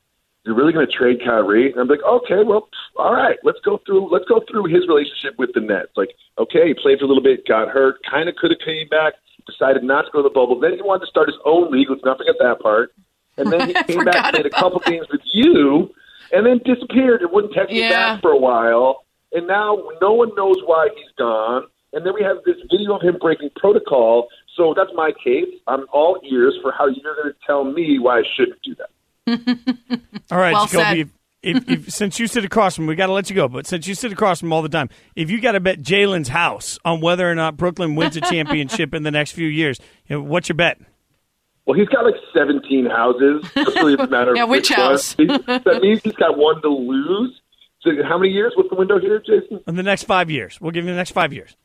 you're really going to trade Kyrie?" And I'm like, "Okay, well, all right, let's go through let's go through his relationship with the Nets. Like, okay, he played for a little bit, got hurt, kind of could have came back, decided not to go to the bubble. Then he wanted to start his own league. Let's not forget that part. and then he came back and played a couple games with you, and then disappeared and wouldn't text me back for a while. And now no one knows why he's gone. And then we have this video of him breaking protocol. So that's my case. I'm all ears for how you're going to tell me why I shouldn't do that. All right, Well Jacoby. said. If, if, since you sit across from him, we got to let you go. But since you sit across from him all the time, if you got to bet Jalen's house on whether or not Brooklyn wins a championship in the next few years, you know, what's your bet? Well, he's got like 17 houses. Just really doesn't matter Yeah, which one. house? that means he's got one to lose. So how many years? What's the window here, Jason? In the next five years, we'll give you the next five years.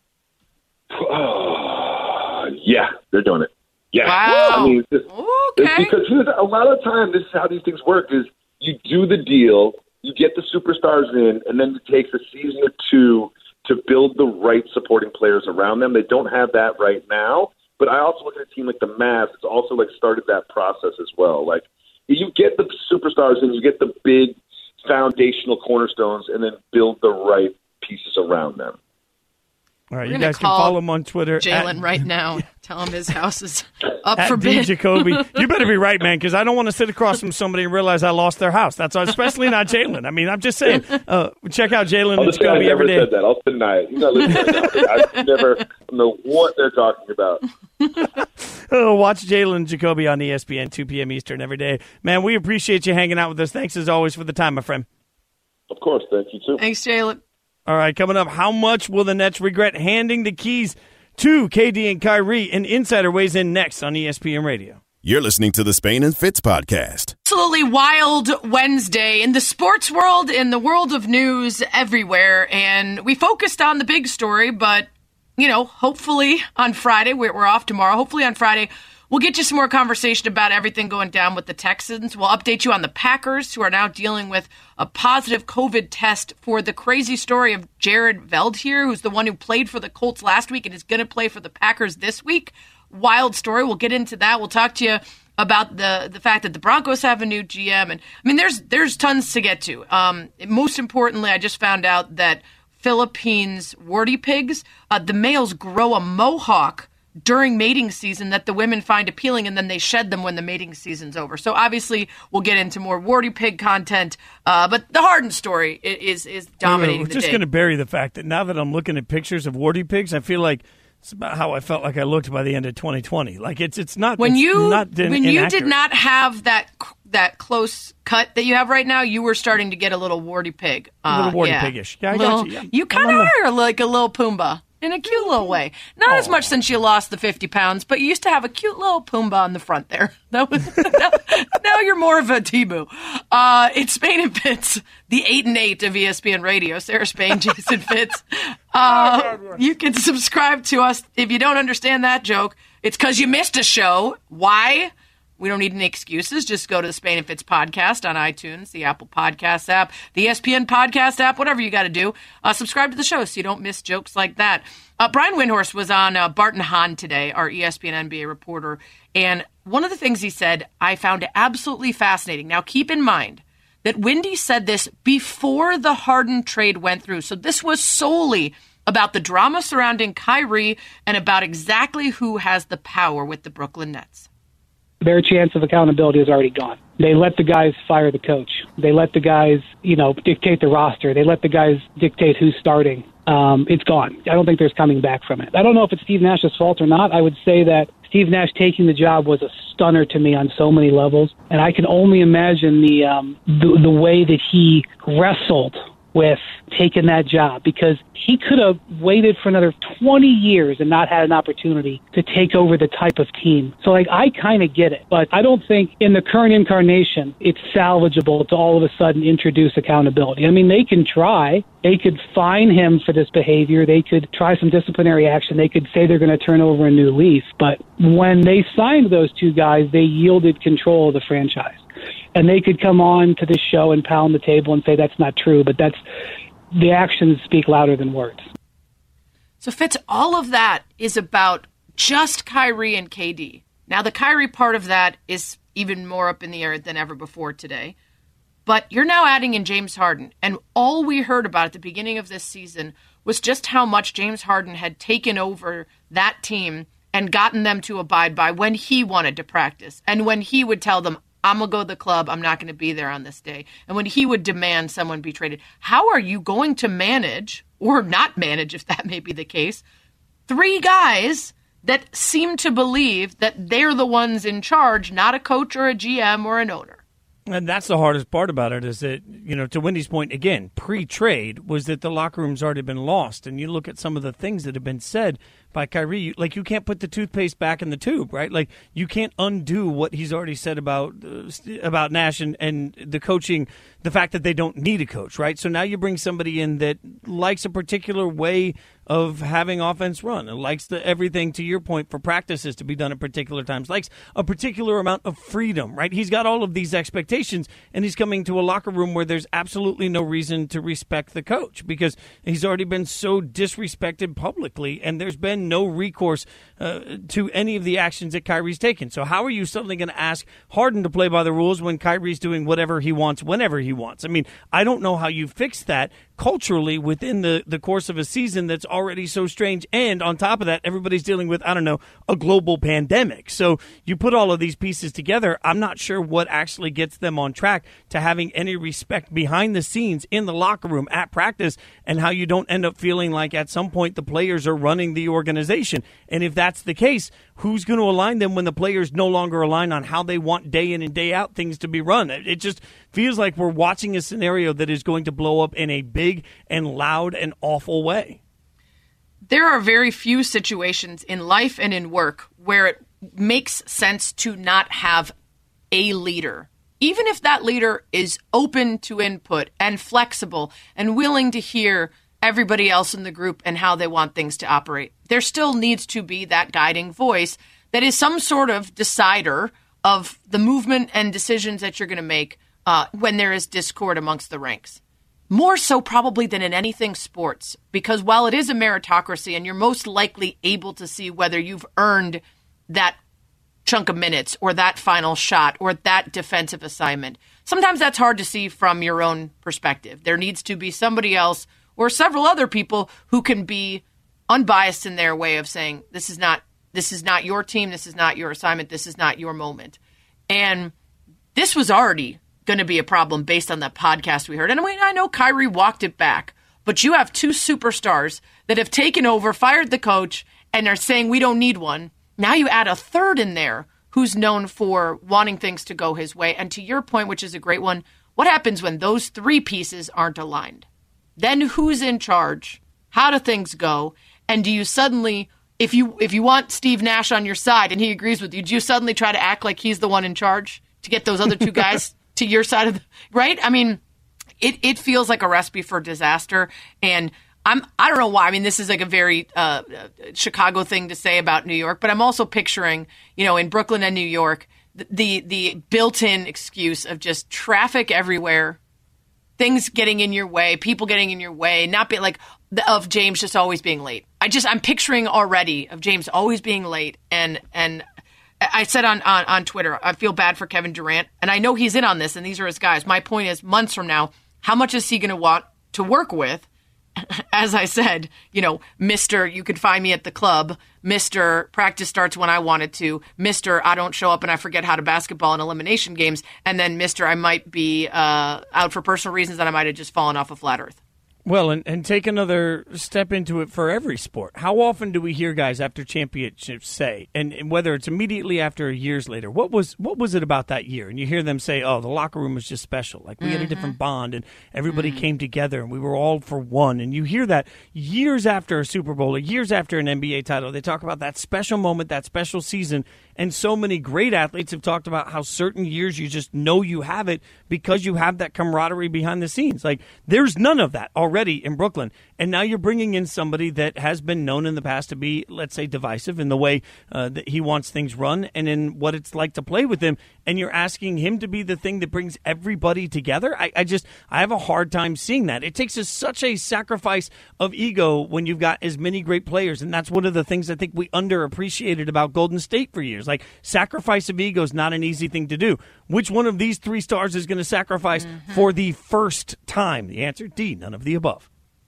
Oh, yeah, they're doing it. Yeah. Wow. I mean, it's, Okay. it's because a lot of time, this is how these things work: is you do the deal, you get the superstars in, and then it takes a season or two to build the right supporting players around them. They don't have that right now. But I also look at a team like the Mavs. It's also like started that process as well. Like you get the superstars and you get the big foundational cornerstones, and then build the right pieces around them. All right, We're you gonna guys can follow him on Twitter. Jalen right now. Tell him his house is up at for D bid. Jacoby. You better be right, man, because I don't want to sit across from somebody and realize I lost their house. That's especially not Jalen. I mean, I'm just saying. Uh, check out Jalen I'll and I Jacoby never every day. said that. I'll deny it. He's not listening right now. I never know what they're talking about. Oh, watch Jalen Jacoby on ESPN, 2 p.m. Eastern every day. Man, we appreciate you hanging out with us. Thanks as always for the time, my friend. Of course, thank you too. Thanks, Jalen. All right, coming up, how much will the Nets regret handing the keys to KD and Kyrie? An insider weighs in next on ESPN Radio. You're listening to the Spain and Fitz podcast. Absolutely wild Wednesday in the sports world, in the world of news, everywhere. And we focused on the big story, but, you know, hopefully on Friday, we're, we're off tomorrow. Hopefully on Friday, we'll get you some more conversation about everything going down with the Texans. We'll update you on the Packers, who are now dealing with a positive COVID test for the crazy story of Jared Veldheer, who's the one who played for the Colts last week and is going to play for the Packers this week. Wild story. We'll get into that. We'll talk to you about the the fact that the Broncos have a new GM, and I mean, there's there's tons to get to. Um, most importantly, I just found out that Philippines warty pigs, uh, the males grow a mohawk during mating season that the women find appealing, and then they shed them when the mating season's over. So obviously, we'll get into more warty pig content. Uh, but the Harden story is is dominating We're the just going to bury the fact that now that I'm looking at pictures of warty pigs, I feel like it's about how I felt like I looked by the end of 2020. Like it's it's not when it's you not when you inaccurate. did not have that that close cut that you have right now, you were starting to get a little warty pig. A little Uh, warty yeah. piggish. Yeah, I Little- got you. Yeah. You kind of are like a little Pumbaa in a cute little way. Not as much since you lost the fifty pounds, but you used to have a cute little Pumbaa on the front there. That was now, now you're more of a Tibu. Uh, it's Spain and Fitz, the eight and eight of ESPN Radio. Sarah Spain, Jason Fitz. Uh, you can subscribe to us if you don't understand that joke. It's because you missed a show. Why? We don't need any excuses. Just go to the Spain and Fitz podcast on iTunes, the Apple Podcast app, the ESPN Podcast app, whatever you got to do. Uh, subscribe to the show so you don't miss jokes like that. Uh, Brian Windhorst was on uh, Bart and Hahn today, our ESPN NBA reporter, and one of the things he said I found absolutely fascinating. Now, keep in mind that Windy said this before the Harden trade went through. So this was solely about the drama surrounding Kyrie and about exactly who has the power with the Brooklyn Nets. Their chance of accountability is already gone. They let the guys fire the coach. They let the guys, you know, dictate the roster. They let the guys dictate who's starting. Um, it's gone. I don't think there's coming back from it. I don't know if it's Steve Nash's fault or not. I would say that Steve Nash taking the job was a stunner to me on so many levels, and I can only imagine the um, the, the way that he wrestled with taking that job because he could have waited for another 20 years and not had an opportunity to take over the type of team. So like I kind of get it, but I don't think in the current incarnation it's salvageable to all of a sudden introduce accountability. I mean, they can try. They could fine him for this behavior. They could try some disciplinary action. They could say they're going to turn over a new leaf. But when they signed those two guys, they yielded control of the franchise and they could come on to this show and pound the table and say that's not true, but that's the actions speak louder than words. So, Fitz, all of that is about just Kyrie and KD. Now, the Kyrie part of that is even more up in the air than ever before today. But you're now adding in James Harden. And all we heard about at the beginning of this season was just how much James Harden had taken over that team and gotten them to abide by when he wanted to practice and when he would tell them, I'm to go to the club. I'm not to be there on this day. And when he would demand someone be traded, how are you going to manage or not manage, if that may be the case, three guys that seem to believe that they're the ones in charge, not a coach or a GM or an owner? And that's the hardest part about it is that, you know, to Windy's point again, pre trade was that the locker room's already been lost. And you look at some of the things that have been said by Kyrie. Like you can't put the toothpaste back in the tube, right? Like you can't undo what he's already said about uh, about Nash and, and the coaching, the fact that they don't need a coach, right? So now you bring somebody in that likes a particular way of having offense run and likes the everything to your point for practices to be done at particular times, likes a particular amount of freedom, right? He's got all of these expectations and he's coming to a locker room where there's absolutely no reason to respect the coach because he's already been so disrespected publicly and there's been no recourse uh, to any of the actions that Kyrie's taken. So how are you suddenly going to ask Harden to play by the rules when Kyrie's doing whatever he wants whenever he wants? I mean, I don't know how you fix that culturally within the, the course of a season that's already so strange. And on top of that, everybody's dealing with, I don't know, a global pandemic. So you put all of these pieces together. I'm not sure what actually gets them on track to having any respect behind the scenes in the locker room at practice and how you don't end up feeling like at some point the players are running the organization. And if that's the case, who's going to align them when the players no longer align on how they want day in and day out things to be run? It just feels like we're watching a scenario that is going to blow up in a big and loud and awful way. There are very few situations in life and in work where it makes sense to not have a leader. Even if that leader is open to input and flexible and willing to hear everybody else in the group and how they want things to operate. There still needs to be that guiding voice that is some sort of decider of the movement and decisions that you're going to make uh, when there is discord amongst the ranks. More so, probably, than in anything sports, because while it is a meritocracy and you're most likely able to see whether you've earned that chunk of minutes or that final shot or that defensive assignment, sometimes that's hard to see from your own perspective. There needs to be somebody else or several other people who can be unbiased in their way of saying this is not this is not your team, this is not your assignment, this is not your moment. And this was already going to be a problem based on that podcast we heard. And I, mean, I know Kyrie walked it back, but you have two superstars that have taken over, fired the coach, and are saying we don't need one. Now you add a third in there who's known for wanting things to go his way. And to your point, which is a great one, what happens when those three pieces aren't aligned? Then who's in charge? How do things go? And do you suddenly if you if you want Steve Nash on your side and he agrees with you, do you suddenly try to act like he's the one in charge to get those other two guys to your side of the right? I mean, it it feels like a recipe for disaster and I'm I don't know why. I mean, this is like a very uh, Chicago thing to say about New York, but I'm also picturing, you know, in Brooklyn and New York, the the, built-in excuse of just traffic everywhere, things getting in your way, people getting in your way, not be like of James just always being late. I just I'm picturing already of James always being late and and I said on, on, on Twitter, I feel bad for Kevin Durant, and I know he's in on this, and these are his guys. My point is, months from now, how much is he going to want to work with? As I said, you know, Mister, you could find me at the club. Mister, practice starts when I wanted to. Mister, I don't show up and I forget how to basketball in elimination games. And then Mister, I might be uh, out for personal reasons, and I might have just fallen off a flat Earth. Well, and, and take another step into it for every sport. How often do we hear guys after championships say, and, and, whether it's immediately after or years later, what was what was it about that year? And you hear them say, "Oh, the locker room was just special. Like we mm-hmm. had a mm-hmm. different bond, and everybody mm-hmm. came together, and we were all for one." And you hear that years after a Super Bowl, or years after an NBA title, they talk about that special moment, that special season, and so many great athletes have talked about how certain years you just know you have it because you have that camaraderie behind the scenes. Like there's none of that already in Brooklyn. And now you're bringing in somebody that has been known in the past to be, let's say, divisive in the way uh, that he wants things run and in what it's like to play with him. And you're asking him to be the thing that brings everybody together. I, I just, I have a hard time seeing that. It takes a, such a sacrifice of ego when you've got as many great players. And that's one of the things I think we underappreciated about Golden State for years. Like, sacrifice of ego is not an easy thing to do. Which one of these three stars is going to sacrifice mm-hmm. for the first time? The answer D, none of the above.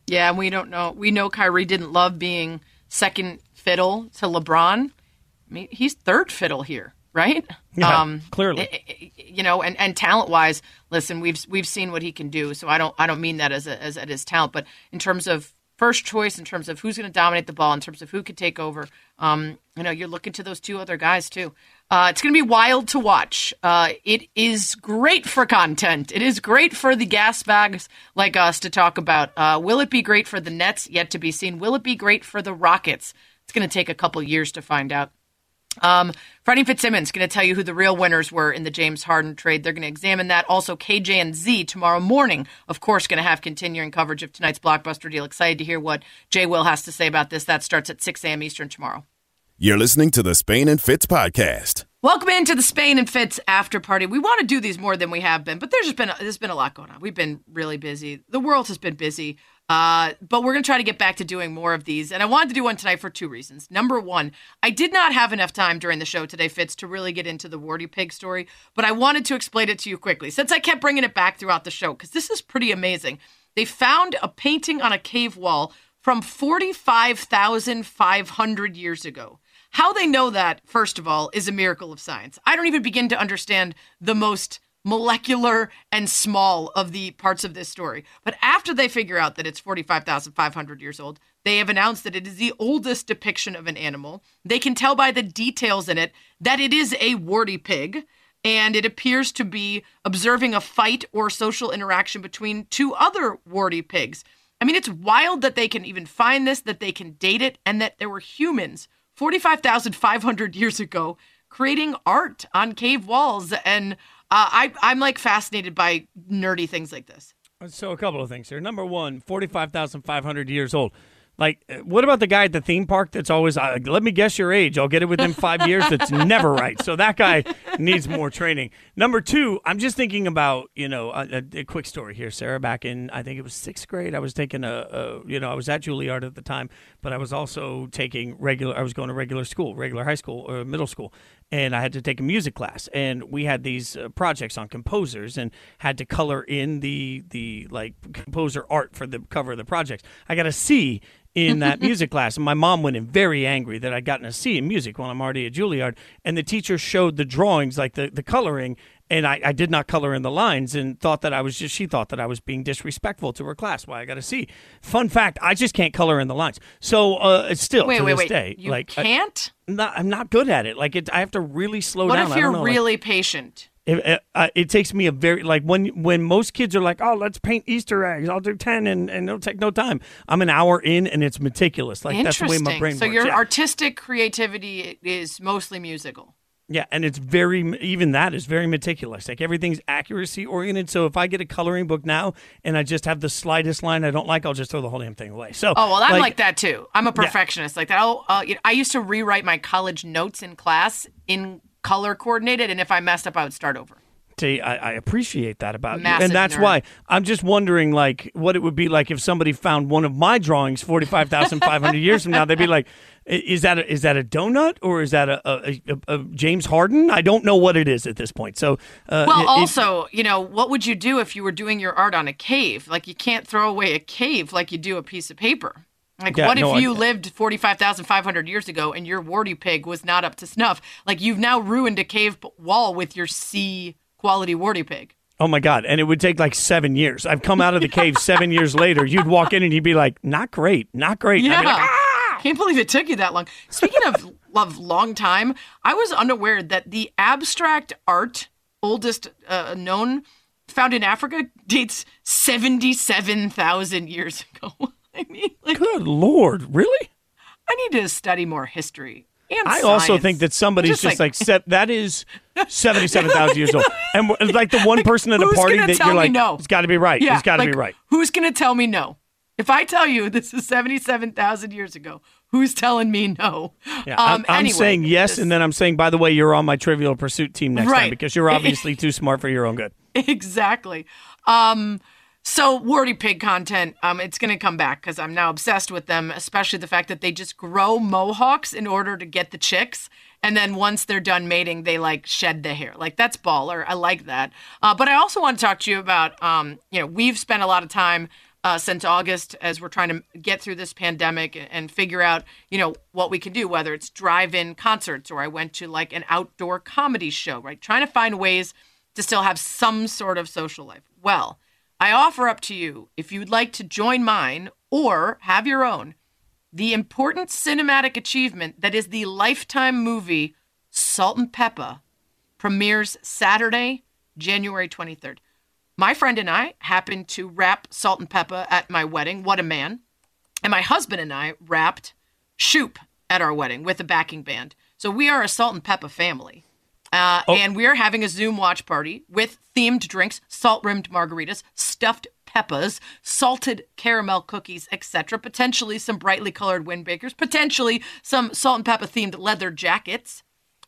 Yeah, we don't know. We know Kyrie didn't love being second fiddle to LeBron. I mean, he's third fiddle here, right? Yeah, um, clearly. i- i- you know, and, and talent wise, listen, we've we've seen what he can do. So I don't I don't mean that as a, as at his talent, but in terms of first choice, in terms of who's going to dominate the ball, in terms of who could take over, um, you know, you're looking to those two other guys too. Uh, it's going to be wild to watch. Uh, it is great for content. It is great for the gas bags like us to talk about. Uh, will it be great for the Nets? Yet to be seen. Will it be great for the Rockets? It's going to take a couple years to find out. Um, Freddie Fitzsimmons going to tell you who the real winners were in the James Harden trade. They're going to examine that. Also, KJ and Z tomorrow morning, of course, going to have continuing coverage of tonight's blockbuster deal. Excited to hear what Jay Will has to say about this. That starts at 6 a.m. Eastern tomorrow. You're listening to the Spain and Fitz podcast. Welcome into the Spain and Fitz after party. We want to do these more than we have been, but there's just been there's been a lot going on. We've been really busy. The world has been busy, uh, but we're going to try to get back to doing more of these. And I wanted to do one tonight for two reasons. Number one, I did not have enough time during the show today, Fitz, to really get into the Warty Pig story, but I wanted to explain it to you quickly since I kept bringing it back throughout the show because this is pretty amazing. They found a painting on a cave wall from 45,500 years ago. How they know that, first of all, is a miracle of science. I don't even begin to understand the most molecular and small of the parts of this story. But after they figure out that it's 45,500 years old, they have announced that it is the oldest depiction of an animal. They can tell by the details in it that it is a warty pig, and it appears to be observing a fight or social interaction between two other warty pigs. I mean, it's wild that they can even find this, that they can date it, and that there were humans 45,500 years ago creating art on cave walls. And uh, I, I'm like fascinated by nerdy things like this. So a couple of things here. Number one, 45,500 years old. Like, uh, what about the guy at the theme park that's always, uh, let me guess your age. I'll get it within five years. That's never right. So that guy needs more training. Number two, I'm just thinking about, you know, a, a, a quick story here, Sarah. Back in, I think it was sixth grade, I was taking a, a, you know, I was at Juilliard at the time, but I was also taking regular, I was going to regular school, regular high school or middle school. And I had to take a music class, and we had these uh, projects on composers, and had to color in the the like composer art for the cover of the projects. I got a C in that music class. And my mom went in very angry that I'd gotten a C in music when I'm already at Juilliard. And the teacher showed the drawings, like the, the coloring, and I, I did not color in the lines and thought that I was just, she thought that I was being disrespectful to her class. Why I got a C. Fun fact, I just can't color in the lines. So uh, it's still, Wait, to wait, this wait. day, You like, can't? not, I'm not good at it. Like it, I have to really slow what down. if I don't you're know, like- really patient? it, it, uh, it takes me a very like when when most kids are like, oh, let's paint Easter eggs. I'll do ten, and, and it'll take no time. I'm an hour in, and it's meticulous. Like that's the way my brain works. so works. your yeah. artistic creativity is mostly musical. Yeah, and it's very even that is very meticulous. Like everything's accuracy oriented. So if I get a coloring book now and I just have the slightest line I don't like, I'll just throw the whole damn thing away. So Oh well, I'm like, that too. I'm a Yeah. perfectionist like that. I'll, uh, you know, I used to rewrite my college notes in class in color coordinated, and if I messed up, I would start over. See, I, I appreciate that about you, and that's nerd. why I'm just wondering, like, what it would be like if somebody found one of my drawings 45,500 years from now. They'd be like, "I- "Is that a, is that a donut or is that a, a, a, a James Harden?" I don't know what it is at this point. So, uh, Well, it- also, you know, what would you do if you were doing your art on a cave? Like, you can't throw away a cave like you do a piece of paper. Like, Yeah, what no, if I- you lived 45,500 years ago and your warty pig was not up to snuff? Like, you've now ruined a cave wall with your C quality warty pig. oh my god, and it would take like seven years. I've come out of the cave seven years later. You'd walk in and you'd be like, "Not great, not great." Yeah. Can't believe it took you that long. Speaking of of long time, I was unaware that the abstract art oldest uh, known found in Africa dates 77,000 years ago. I mean, like, Good lord, really? I need to study more history. And I also think that somebody's Just just, like- like, se- that is seventy-seven thousand years old, and like the one person at a party that you're like, no? it's got to be right. Yeah, it's got to like, be right. Who's going to tell me no? If I tell you this is 77,000 years ago, who's telling me no? Yeah, Um, I'm, I'm anyway, saying yes, and then I'm saying, by the way, you're on my Trivial Pursuit team next Right. time because you're obviously too smart for your own good. exactly. Um, so warty pig content, um, it's going to come back because I'm now obsessed with them, especially the fact that they just grow mohawks in order to get the chicks. And then once they're done mating, they like shed the hair. Like that's baller. I like that. Uh, but I also want to talk to you about, um, you know, we've spent a lot of time uh, since August as we're trying to get through this pandemic and figure out, you know, what we can do, whether it's drive-in concerts or I went to like an outdoor comedy show, right? Trying to find ways to still have some sort of social life. Well, I offer up to you if you'd like to join mine or have your own the important cinematic achievement that is the lifetime movie Salt-N-Pepa premieres Saturday, January 23rd. My friend and I happened to rap Salt and Pepper at my wedding. What a man. And my husband and I rapped Shoop at our wedding with a backing band. So we are a Salt-N-Pepa family. Uh, oh. And we are having a Zoom watch party with themed drinks, salt rimmed margaritas, stuffed peppers, salted caramel cookies, etc. Potentially some brightly colored windbreakers, potentially some salt and pepper themed leather jackets.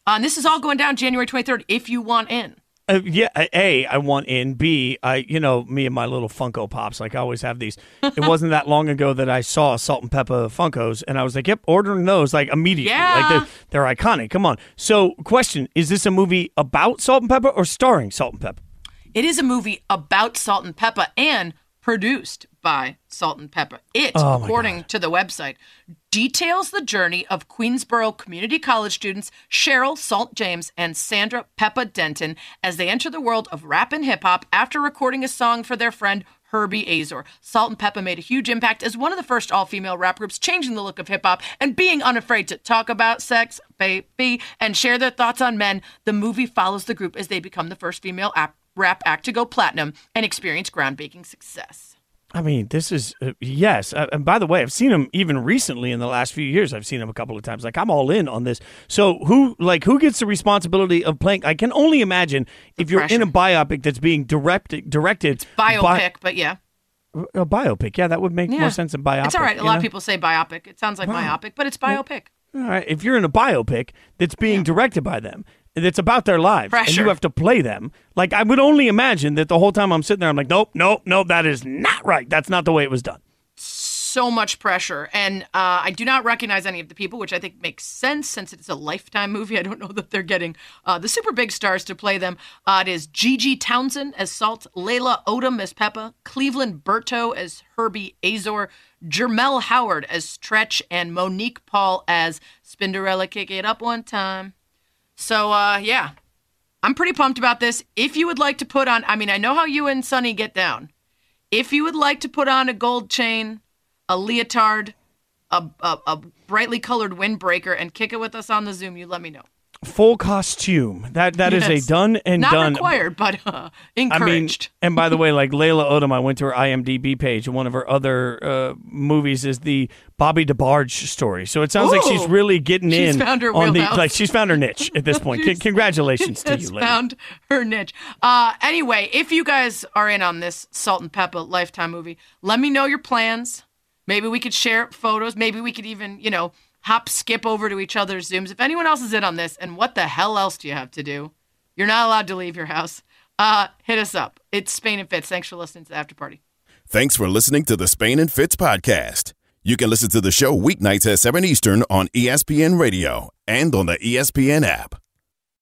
Uh, and this is all going down January 23rd if you want in. Uh, yeah, A, I want in. B, I, you know, me and my little Funko Pops, like I always have these. It wasn't that long ago that I saw Salt-N-Pepa Funkos, and I was like, yep, ordering those like immediately. Yeah. Like they're, they're iconic. Come on. So, question Is this a movie about Salt-N-Pepa or starring Salt-N-Pepa? It is a movie about Salt-N-Pepa and produced by Salt-N-Pepa. It, oh according to the website, details the journey of Queensborough Community College students Cheryl Salt James and Sandra Pepa Denton as they enter the world of rap and hip hop after recording a song for their friend Hurby Azor. Salt-N-Pepa made a huge impact as one of the first all female rap groups, changing the look of hip hop and being unafraid to talk about sex, baby, and share their thoughts on men. The movie follows the group as they become the first female rap act to go platinum and experience groundbreaking success. I mean, this is uh, yes. Uh, and by the way, I've seen him even recently in the last few years. I've seen him a couple of times. Like I'm all in on this. So who like who gets the responsibility of playing? I can only imagine if you're in a biopic that's being directed directed it's biopic, but yeah. A biopic, yeah, that would make yeah. more sense than biopic. It's all right. A lot know? of people say biopic. It sounds like myopic, but it's biopic. All right. If you're in a biopic that's being yeah. directed by them, it's about their lives, Pressure. and you have to play them. Like I would only imagine that the whole time I'm sitting there, I'm like, nope, nope, nope, that is not right. That's not the way it was done. So much pressure, and uh, I do not recognize any of the people, which I think makes sense since it's a lifetime movie. I don't know that they're getting uh, the super big stars to play them. Uh, it is GG Townson as Salt, Laila Odom as Pepa, Cleveland Berto as Hurby Azor, Jermel Howard as Stretch, and Monique Paul as Spinderella. Kick it up one time. So, uh, yeah, I'm pretty pumped about this. If you would like to put on, I mean, I know how you and Sonny get down. If you would like to put on a gold chain, a leotard, a, a, a brightly colored windbreaker, and kick it with us on the Zoom, you let me know full costume. That that yes. is a done and Not done. Not required, but uh, encouraged. I mean, and by the way, like Laila Odom, I went to her IMDb page, and one of her other uh, movies is the Bobby DeBarge story. So it sounds Ooh, like she's really getting she's in found her on the like she's found her niche at this point. C- congratulations to you, Laila. Found her niche. Uh, anyway, if you guys are in on this Salt-N-Pepa Lifetime movie, let me know your plans. Maybe we could share photos. Maybe we could even, you know hop, skip over to each other's Zooms. If anyone else is in on this, and what the hell else do you have to do? You're not allowed to leave your house. Uh, hit us up. It's Spain and Fitz. Thanks for listening to the after party. Thanks for listening to the Spain and Fitz podcast. You can listen to the show weeknights at 7 Eastern on ESPN Radio and on the ESPN app.